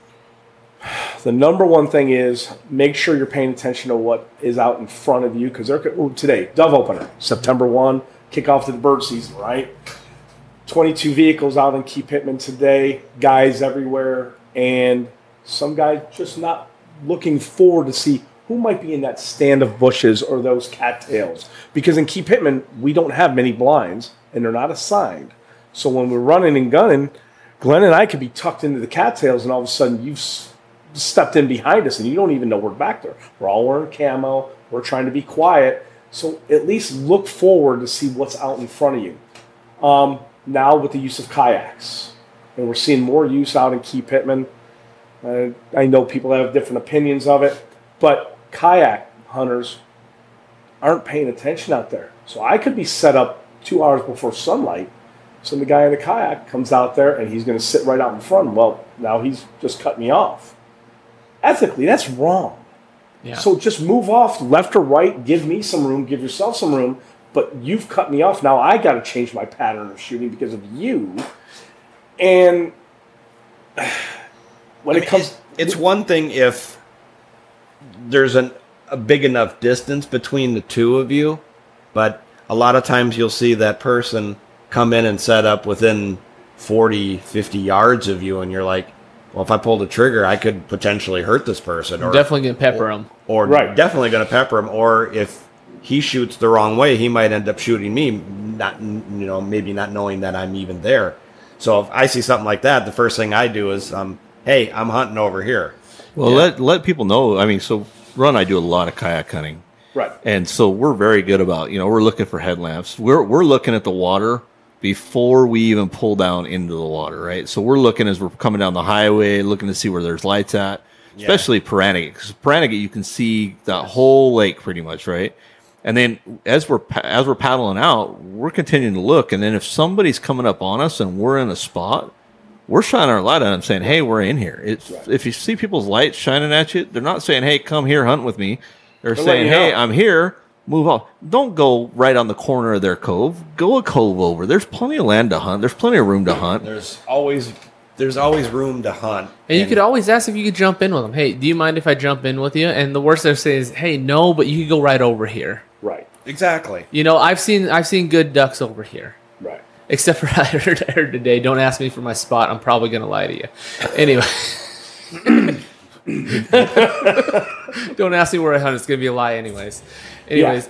The number one thing is make sure you're paying attention to what is out in front of you because they're today dove opener September one kickoff to the bird season right. 22 vehicles out in Key Pittman today, guys everywhere, and some guys just not looking forward to see who might be in that stand of bushes or those cattails. Because in Key Pittman, we don't have many blinds and they're not assigned. So when we're running and gunning, Glenn and I could be tucked into the cattails, and all of a sudden you've stepped in behind us, and you don't even know we're back there. We're all wearing camo. We're trying to be quiet. So at least look forward to see what's out in front of you. Um, now with the use of kayaks, and we're seeing more use out in Key Pittman. Uh, I know people have different opinions of it, but kayak hunters aren't paying attention out there. So I could be set up two hours before sunlight. So the guy in the kayak comes out there and he's going to sit right out in front. Well, now he's just cut me off. Ethically, that's wrong. Yeah. So just move off left or right. Give me some room. Give yourself some room. But you've cut me off. Now I got to change my pattern of shooting because of you. And *sighs* when I it comes, it's, it's one thing if there's an, a big enough distance between the two of you, but a lot of times you'll see that person come in and set up within 40, 50 yards of you, and you're like, well, if I pull the trigger, I could potentially hurt this person. Or, Definitely gonna pepper them. or Right. definitely going to pepper him. Or if he shoots the wrong way, he might end up shooting me, not you know maybe not knowing that I'm even there. So if I see something like that, the first thing I do is, um, hey, I'm hunting over here. Well, let let people know. I mean, so run, I do a lot of kayak hunting, right. and so we're very good about you know we're looking for headlamps. We're we're looking at the water before we even pull down into the water, right? So we're looking as we're coming down the highway, looking to see where there's lights at, especially Pahranagat. Because Pahranagat, you can see the whole lake pretty much, right? And then as we're as we're paddling out, we're continuing to look. And then if somebody's coming up on us and we're in a spot, we're shining our light on them, saying, "Hey, we're in here." It's, If you see people's lights shining at you, they're not saying, "Hey, come here, hunt with me." They're They're saying, "Hey, know. I'm here. Move off. Don't go right on the corner of their cove. Go a cove over. There's plenty of land to hunt. There's plenty of room to hunt." There's always there's always room to hunt. And you could always ask if you could jump in with them. Hey, do you mind if I jump in with you? And the worst they'll say is, hey, no, but you could go right over here. Right. exactly. You know, I've seen I've seen good ducks over here. Right. Except for *laughs* I heard, I heard today. Don't ask me for my spot. I'm probably gonna lie to you. Anyway. *coughs* *coughs* don't ask me where I hunt. It's gonna be a lie, anyways. Anyways,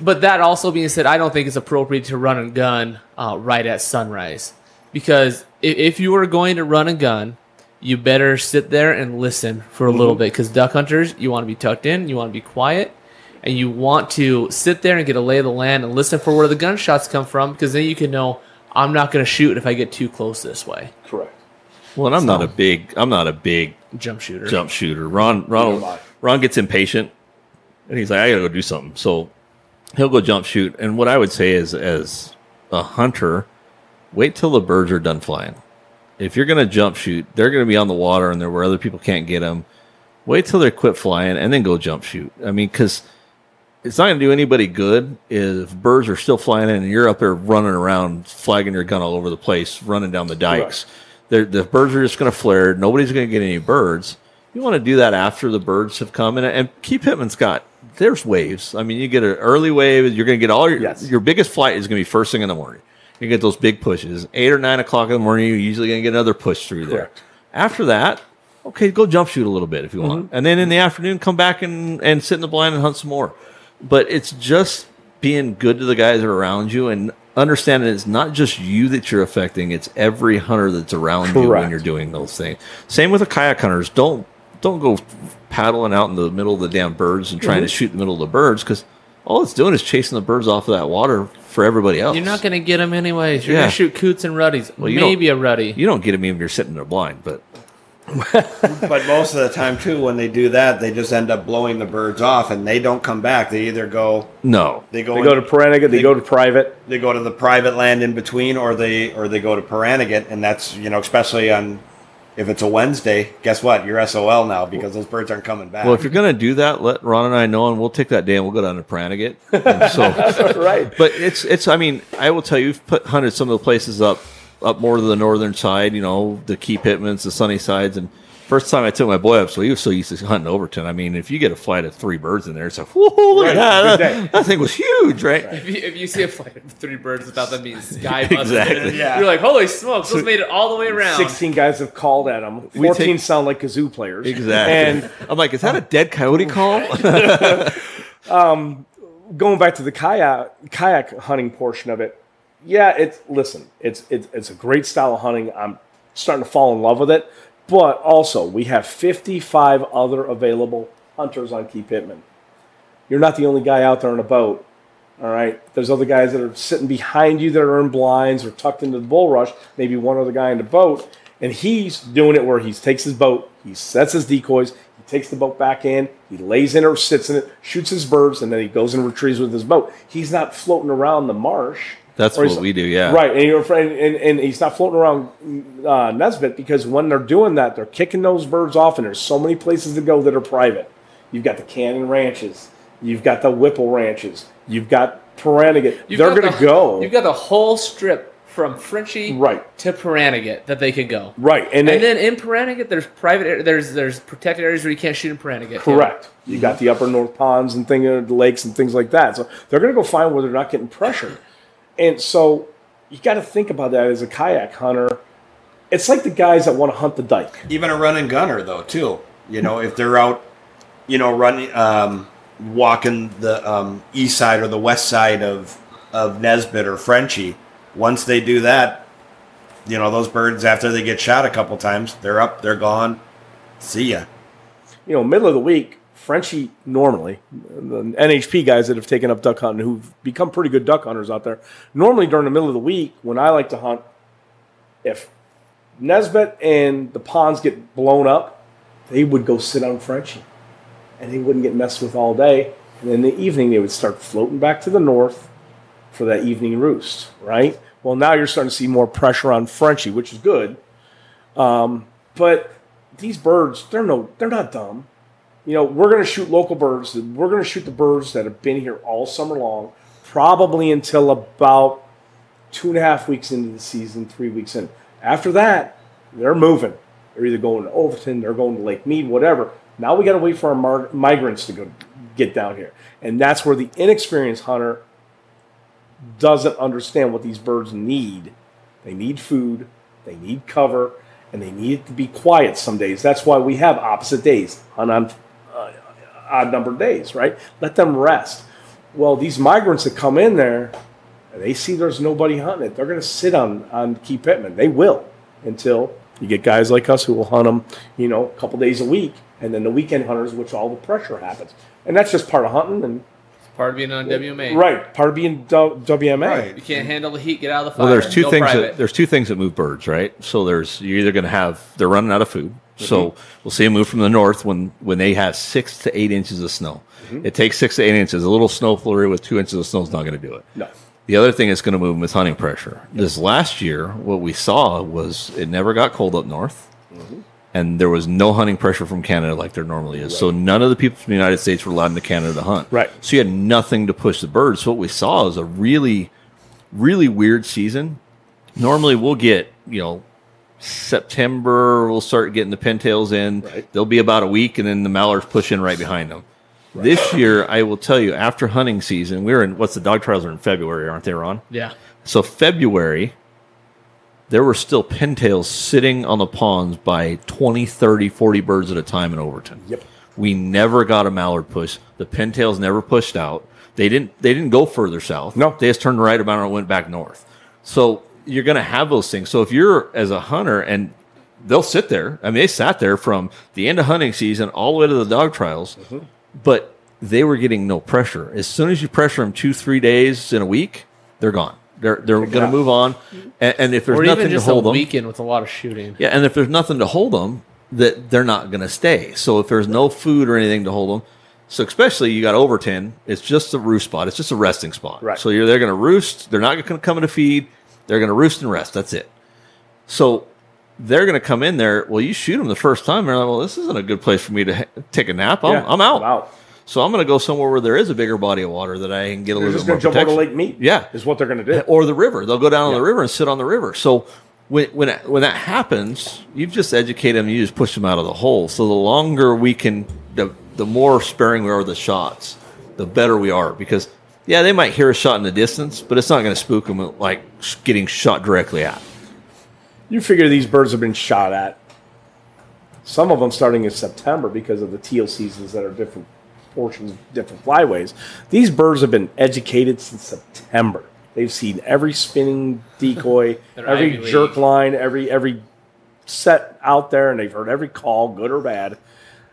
but that also being said, I don't think it's appropriate to run and gun uh, right at sunrise because if, if you are going to run and gun, you better sit there and listen for a little bit because duck hunters, you want to be tucked in, you want to be quiet, and you want to sit there and get a lay of the land and listen for where the gunshots come from because then you can know I'm not going to shoot if I get too close this way. Correct. Well, and I'm not a big I'm not a big Jump shooter. jump shooter. Ron Ron Neither am I. Ron gets impatient, and he's like, "I gotta go do something." So he'll go jump shoot. And what I would say is, as a hunter, wait till the birds are done flying. If you're gonna jump shoot, they're gonna be on the water and they're where other people can't get them. Wait till they quit flying and then go jump shoot. I mean, because it's not going to do anybody good if birds are still flying in and you're up there running around, flagging your gun all over the place, running down the dikes. They're, the birds are just going to flare. Nobody's going to get any birds. You want to do that after the birds have come. And, and Key Pittman's got, there's waves. I mean, you get an early wave, you're going to get all your, Yes. your biggest flight is going to be first thing in the morning. You get those big pushes. Eight or nine o'clock in the morning, you're usually going to get another push through there. Correct. After that, okay, go jump shoot a little bit if you want. Mm-hmm. And then in the afternoon, come back and, and sit in the blind and hunt some more. But it's just being good to the guys that are around you and understanding it's not just you that you're affecting, it's every hunter that's around you when you're doing those things. Same with the kayak hunters. Don't don't go paddling out in the middle of the damn birds and trying to mm-hmm. shoot in the middle of the birds because all it's doing is chasing the birds off of that water for everybody else. You're not going to get them anyways. You're Yeah. going to shoot coots and ruddies. Well, you Maybe a ruddy. You don't get them even if you're sitting there blind, but *laughs* But most of the time, too, when they do that, they just end up blowing the birds off, and they don't come back. They either go, no. they go, They in- go to Pahranagat, they, they- go to private. they go to the private land in between, or they or they go to Pahranagat, and that's you know, especially on if it's a Wednesday. Guess what? You're SOL now because those birds aren't coming back. Well, if you're going to do that, let Ron and I know, and we'll take that day and we'll go down to Pahranagat. And so, *laughs* right. but it's it's. I mean, I will tell you, we've put hunted some of the places up up more to the northern side. You know, the Key Pittmans, the sunny sides, and first time I took my boy up, so he was so used to hunting Overton. I mean, if you get a flight of three birds in there, it's like, whoa, look Right, at that. that! That thing was huge, right? If you, if you see a flight of three birds without them being *laughs* sky busted, Exactly. Yeah. you're like, holy smokes, so, those made it all the way around. 16 guys have called at them. 14 take- sound like kazoo players. Exactly. And *laughs* I'm like, is that a dead coyote call? *laughs* Um, going back to the kayak kayak hunting portion of it, yeah, it's listen, it's it's it's a great style of hunting. I'm starting to fall in love with it, but also we have 55 other available hunters on Key Pittman. You're not the only guy out there on a boat. All right, there's other guys that are sitting behind you that are in blinds or tucked into the bulrush. Maybe one other guy in the boat, and he's doing it where he takes his boat, he sets his decoys, he takes the boat back in, he lays in or sits in it, shoots his birds, and then he goes and retrieves with his boat. He's not floating around the marsh. That's Or what we do, yeah. Right, and you're afraid, and, and he's not floating around uh, Nesbitt because when they're doing that, they're kicking those birds off, and there's so many places to go that are private. You've got the Cannon Ranches, you've got the Whipple Ranches, you've got Pahranagat. You've They're going to the- go You've got the whole strip from Frenchie right, to Pahranagat that they could go. right, and, And then then in Pahranagat, there's private, ar- there's there's protected areas where you can't shoot in Pahranagat. too. correct. You got the upper north ponds and thing, uh, the lakes and things like that. So they're going to go find where they're not getting pressured, and so you got to think about that as a kayak hunter. It's like the guys that want to hunt the dike. even a running gunner though too you know if they're out you know running um, walking the um, east side or the west side of of nesbitt or frenchie once they do that you know those birds after they get shot a couple times they're up they're gone see ya you know, middle of the week, Frenchie normally, the NHP guys that have taken up duck hunting, who've become pretty good duck hunters out there, normally during the middle of the week, when I like to hunt, if Nesbitt and the ponds get blown up, they would go sit on Frenchie. And they wouldn't get messed with all day. And in the evening, they would start floating back to the north for that evening roost, right? Well, now you're starting to see more pressure on Frenchie, which is good. Um, but these birds, they're no, they're not dumb. You know, we're going to shoot local birds. We're going to shoot the birds that have been here all summer long, probably until about two and a half weeks into the season, three weeks in. After that, they're moving. They're either going to Overton, they're going to Lake Mead, whatever. Now we got to wait for our migrants to go get down here, and that's where the inexperienced hunter doesn't understand what these birds need. They need food, they need cover, and they need it to be quiet some days. That's why we have opposite days, hunt on odd numbered days, right? Let them rest. Well, these migrants that come in there, they see there's nobody hunting it, they're going to sit on on Key Pittman. They will until you get guys like us who will hunt them, you know, a couple days a week, and then the weekend hunters, which all the pressure happens, and that's just part of hunting and Part of being on WMA. right, part of being W- WMA. Right. You can't handle the heat, get out of the fire. Well, there's two things. private. That, there's two things that move birds, right? So there's you're either going to have they're running out of food. So we'll see them move from the north when when they have six to eight inches of snow. Mm-hmm. It takes six to eight inches. A little snow flurry with two inches of snow is not going to do it. No. The other thing that's going to move them is hunting pressure. This last year, what we saw was it never got cold up north, mm-hmm. and there was no hunting pressure from Canada like there normally is. So none of the people from the United States were allowed into Canada to hunt. Right. So you had nothing to push the birds. So what we saw is a really, really weird season. Normally we'll get you know September we'll start getting the pintails in. Right. They'll be about a week, and then the mallards push in right behind them. This year, I will tell you, after hunting season, we're in what's the dog trials are in February, aren't they, Ron? yeah. So February, there were still pintails sitting on the ponds by 20, 30, 40 birds at a time in Overton. Yep. We never got a mallard push. The pintails never pushed out. They didn't they didn't go further south. No. They just turned right about and went back north. So you're gonna have those things. So if you're as a hunter and they'll sit there. I mean, they sat there from the end of hunting season all the way to the dog trials, mm-hmm. but they were getting no pressure. As soon as you pressure them two, three days in a week, they're gone. They're they're going to move on, and, and if there's or nothing to hold them, weekend with a lot of shooting. yeah, and if there's nothing to hold them, that they're not going to stay. So if there's no food or anything to hold them, so especially you got Overton, it's just a roost spot. It's just a resting spot. Right. So you're they're going to roost. They're not going to come in to feed. They're going to roost and rest. That's it. So they're going to come in there. Well, you shoot them the first time. They're like, well, this isn't a good place for me to ha- take a nap. I'm, Yeah, I'm out. I'm out. So I'm going to go somewhere where there is a bigger body of water that I can get a They're little just bit going more to jump on the protection. Lake Mead. Yeah. is what they're going to do. Or the river. They'll go down on the river and sit on the river. So when when that- when that happens, you've just educated them. You just push them out of the hole. So the longer we can, the the more sparing we are with the shots, the better we are. Because yeah, they might hear a shot in the distance, but it's not going to spook them like getting shot directly at. You figure these birds have been shot at. Some of them starting in September because of the teal seasons that are different portions, different flyways. These birds have been educated since September. They've seen every spinning decoy, *laughs* every Ivy jerk League. line, every every set out there, and they've heard every call, good or bad.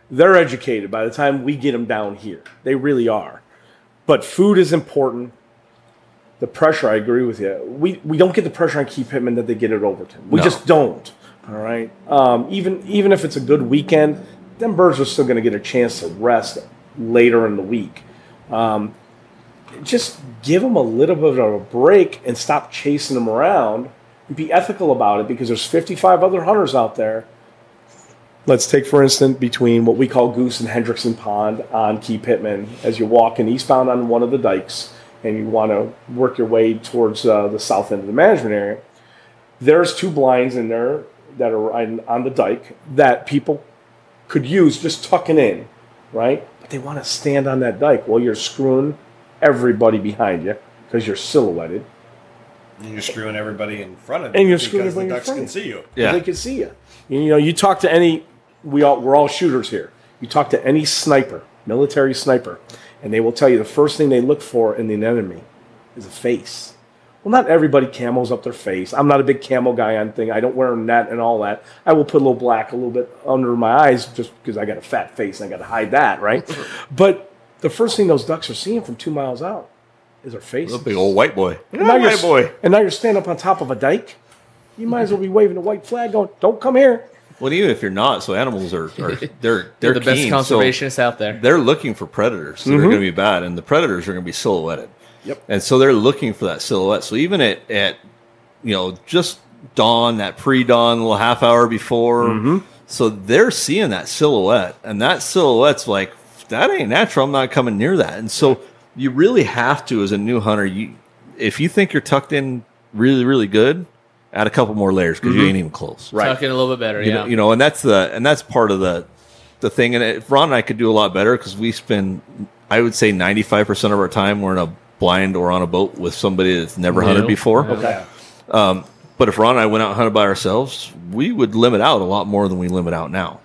They're educated by the time we get them down here. They really are. But food is important the pressure, I agree with you. We we don't get the pressure on Key Pittman that they get at Overton. We No. just don't. All right. Um, even even if it's a good weekend, them birds are still going to get a chance to rest later in the week. Um, just give them a little bit of a break and stop chasing them around and be ethical about it because there's 55 other hunters out there. Let's take, for instance, between what we call Goose and Hendrickson Pond on Key Pittman, as you walk walking eastbound on one of the dikes and you want to work your way towards uh, the south end of the management area, there's two blinds in there that are on, on the dike that people could use just tucking in, right? But they want to stand on that dike while you're screwing everybody behind you because you're silhouetted. And you're screwing everybody in front of you And you're because screwing the everybody in ducks front can see you. Yeah. They can see you. You know, you talk to any, we all, we're all shooters here. You talk to any sniper, military sniper, and they will tell you the first thing they look for in an enemy is a face. Well, not everybody camos up their face. I'm not a big camo guy on thing. I don't wear a net and all that. I will put a little black a little bit under my eyes just because I got a fat face and I got to hide that, right? *laughs* but the first thing those ducks are seeing from two miles out is their face. A big old white boy. And now, you're, white boy. and now you're standing up on top of a dike. You might as well be waving a white flag, going, "Don't come here." Well, even if you're not, so animals are, are *laughs* they're they're, They're the best keen, so conservationists out there. They're looking for predators that are going to be bad, and the predators are going to be silhouetted. Yep. And so they're looking for that silhouette. So even at, at you know just dawn, that pre-dawn, little half hour before, mm-hmm. so they're seeing that silhouette, and that silhouette's like that ain't natural. I'm not coming near that. And so you really have to, as a new hunter, you if you think you're tucked in really really good, add a couple more layers because you mm-hmm. ain't even close. Right. Tuck in a little bit better. You yeah. know, you know, and that's the and that's part of the the thing. And if Ron and I could do a lot better because we spend, I would say, ninety five percent of our time we're in a blind or on a boat with somebody that's never hunted before. Okay. Um, but if Ron and I went out and hunted by ourselves, we would limit out a lot more than we limit out now.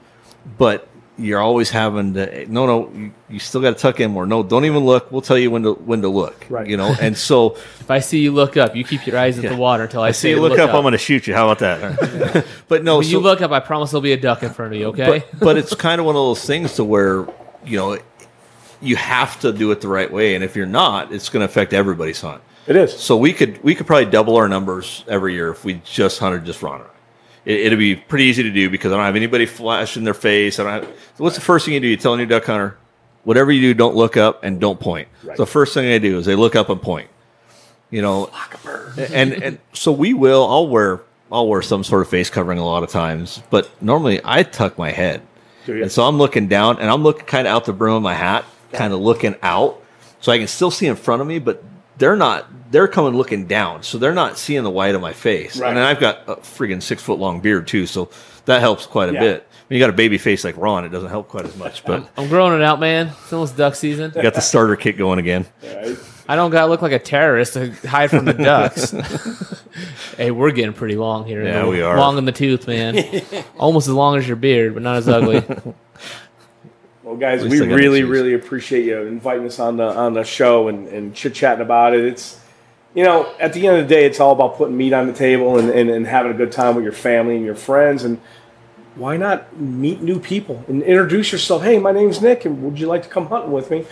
But you're always having to no, no, you, you still got to tuck in more. No, don't even look. We'll tell you when to when to look. Right. You know, *laughs* and so if I see you look up, you keep your eyes at Yeah. the water until I, I see you look, look up, I'm going to shoot you. How about that? *laughs* *laughs* but no, When so, you look up, I promise there'll be a duck in front of you. Okay. but, but it's kind of one of those things to where you know you have to do it the right way and if you're not it's going to affect everybody's hunt It is. so we could we could probably double our numbers every year if we just hunted just Ron and I. it, it'd be pretty easy to do because i don't have anybody flash in their face. I don't have so what's the first thing you do? You tell a new duck hunter whatever you do don't look up and don't point. Right. the first thing they do is they look up and point. You know and and so we will i'll wear i'll wear some sort of face covering a lot of times but normally i tuck my head. And so i'm looking down and i'm looking kind of out the brim of my hat kind of looking out. So i can still see in front of me but they're not they're coming looking down so they're not seeing the white of my face Right. and then i've got a friggin' six foot long beard too so that helps quite a Yeah. bit when you got a baby face like ron it doesn't help quite as much but I'm growing it out, man. It's almost duck season. you got the starter kit going again Right? I don't gotta look like a terrorist to hide from the ducks. *laughs* *laughs* hey, we're getting pretty long here. Yeah, we are. Long in the tooth, man. *laughs* Almost as long as your beard, but not as ugly. Well, guys, we least I got to really, really appreciate you inviting us on the on the show and, and chit chatting about it. It's you know, at the end of the day, it's all about putting meat on the table and, and, and having a good time with your family and your friends. And why not meet new people and introduce yourself? Hey, my name's Nick, and would you like to come hunting with me?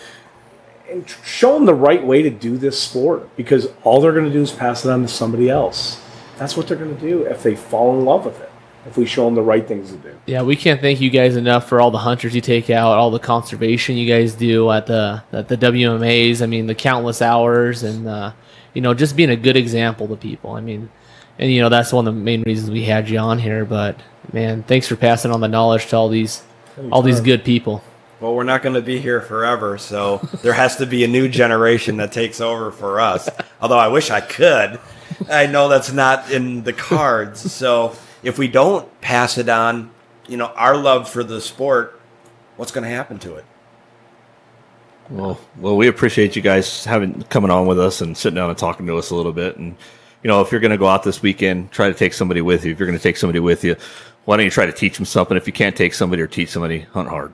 and show them the right way to do this sport because all they're going to do is pass it on to somebody else. That's what they're going to do if they fall in love with it. If we show them the right things to do. Yeah, we can't thank you guys enough for all the hunters you take out, all the conservation you guys do at the at the WMAs. I mean, the countless hours and uh, you know just being a good example to people. I mean, and you know that's one of the main reasons we had you on here. But man, thanks for passing on the knowledge to all these all these good people. Well, we're not going to be here forever, so there has to be a new generation that takes over for us. Although I wish I could. I know that's not in the cards. So if we don't pass it on, you know, our love for the sport, what's going to happen to it? Well, well, we appreciate you guys having coming on with us and sitting down and talking to us a little bit. And you know, if you're going to go out this weekend, try to take somebody with you. If you're going to take somebody with you, why don't you try to teach them something? If you can't take somebody or teach somebody, hunt hard.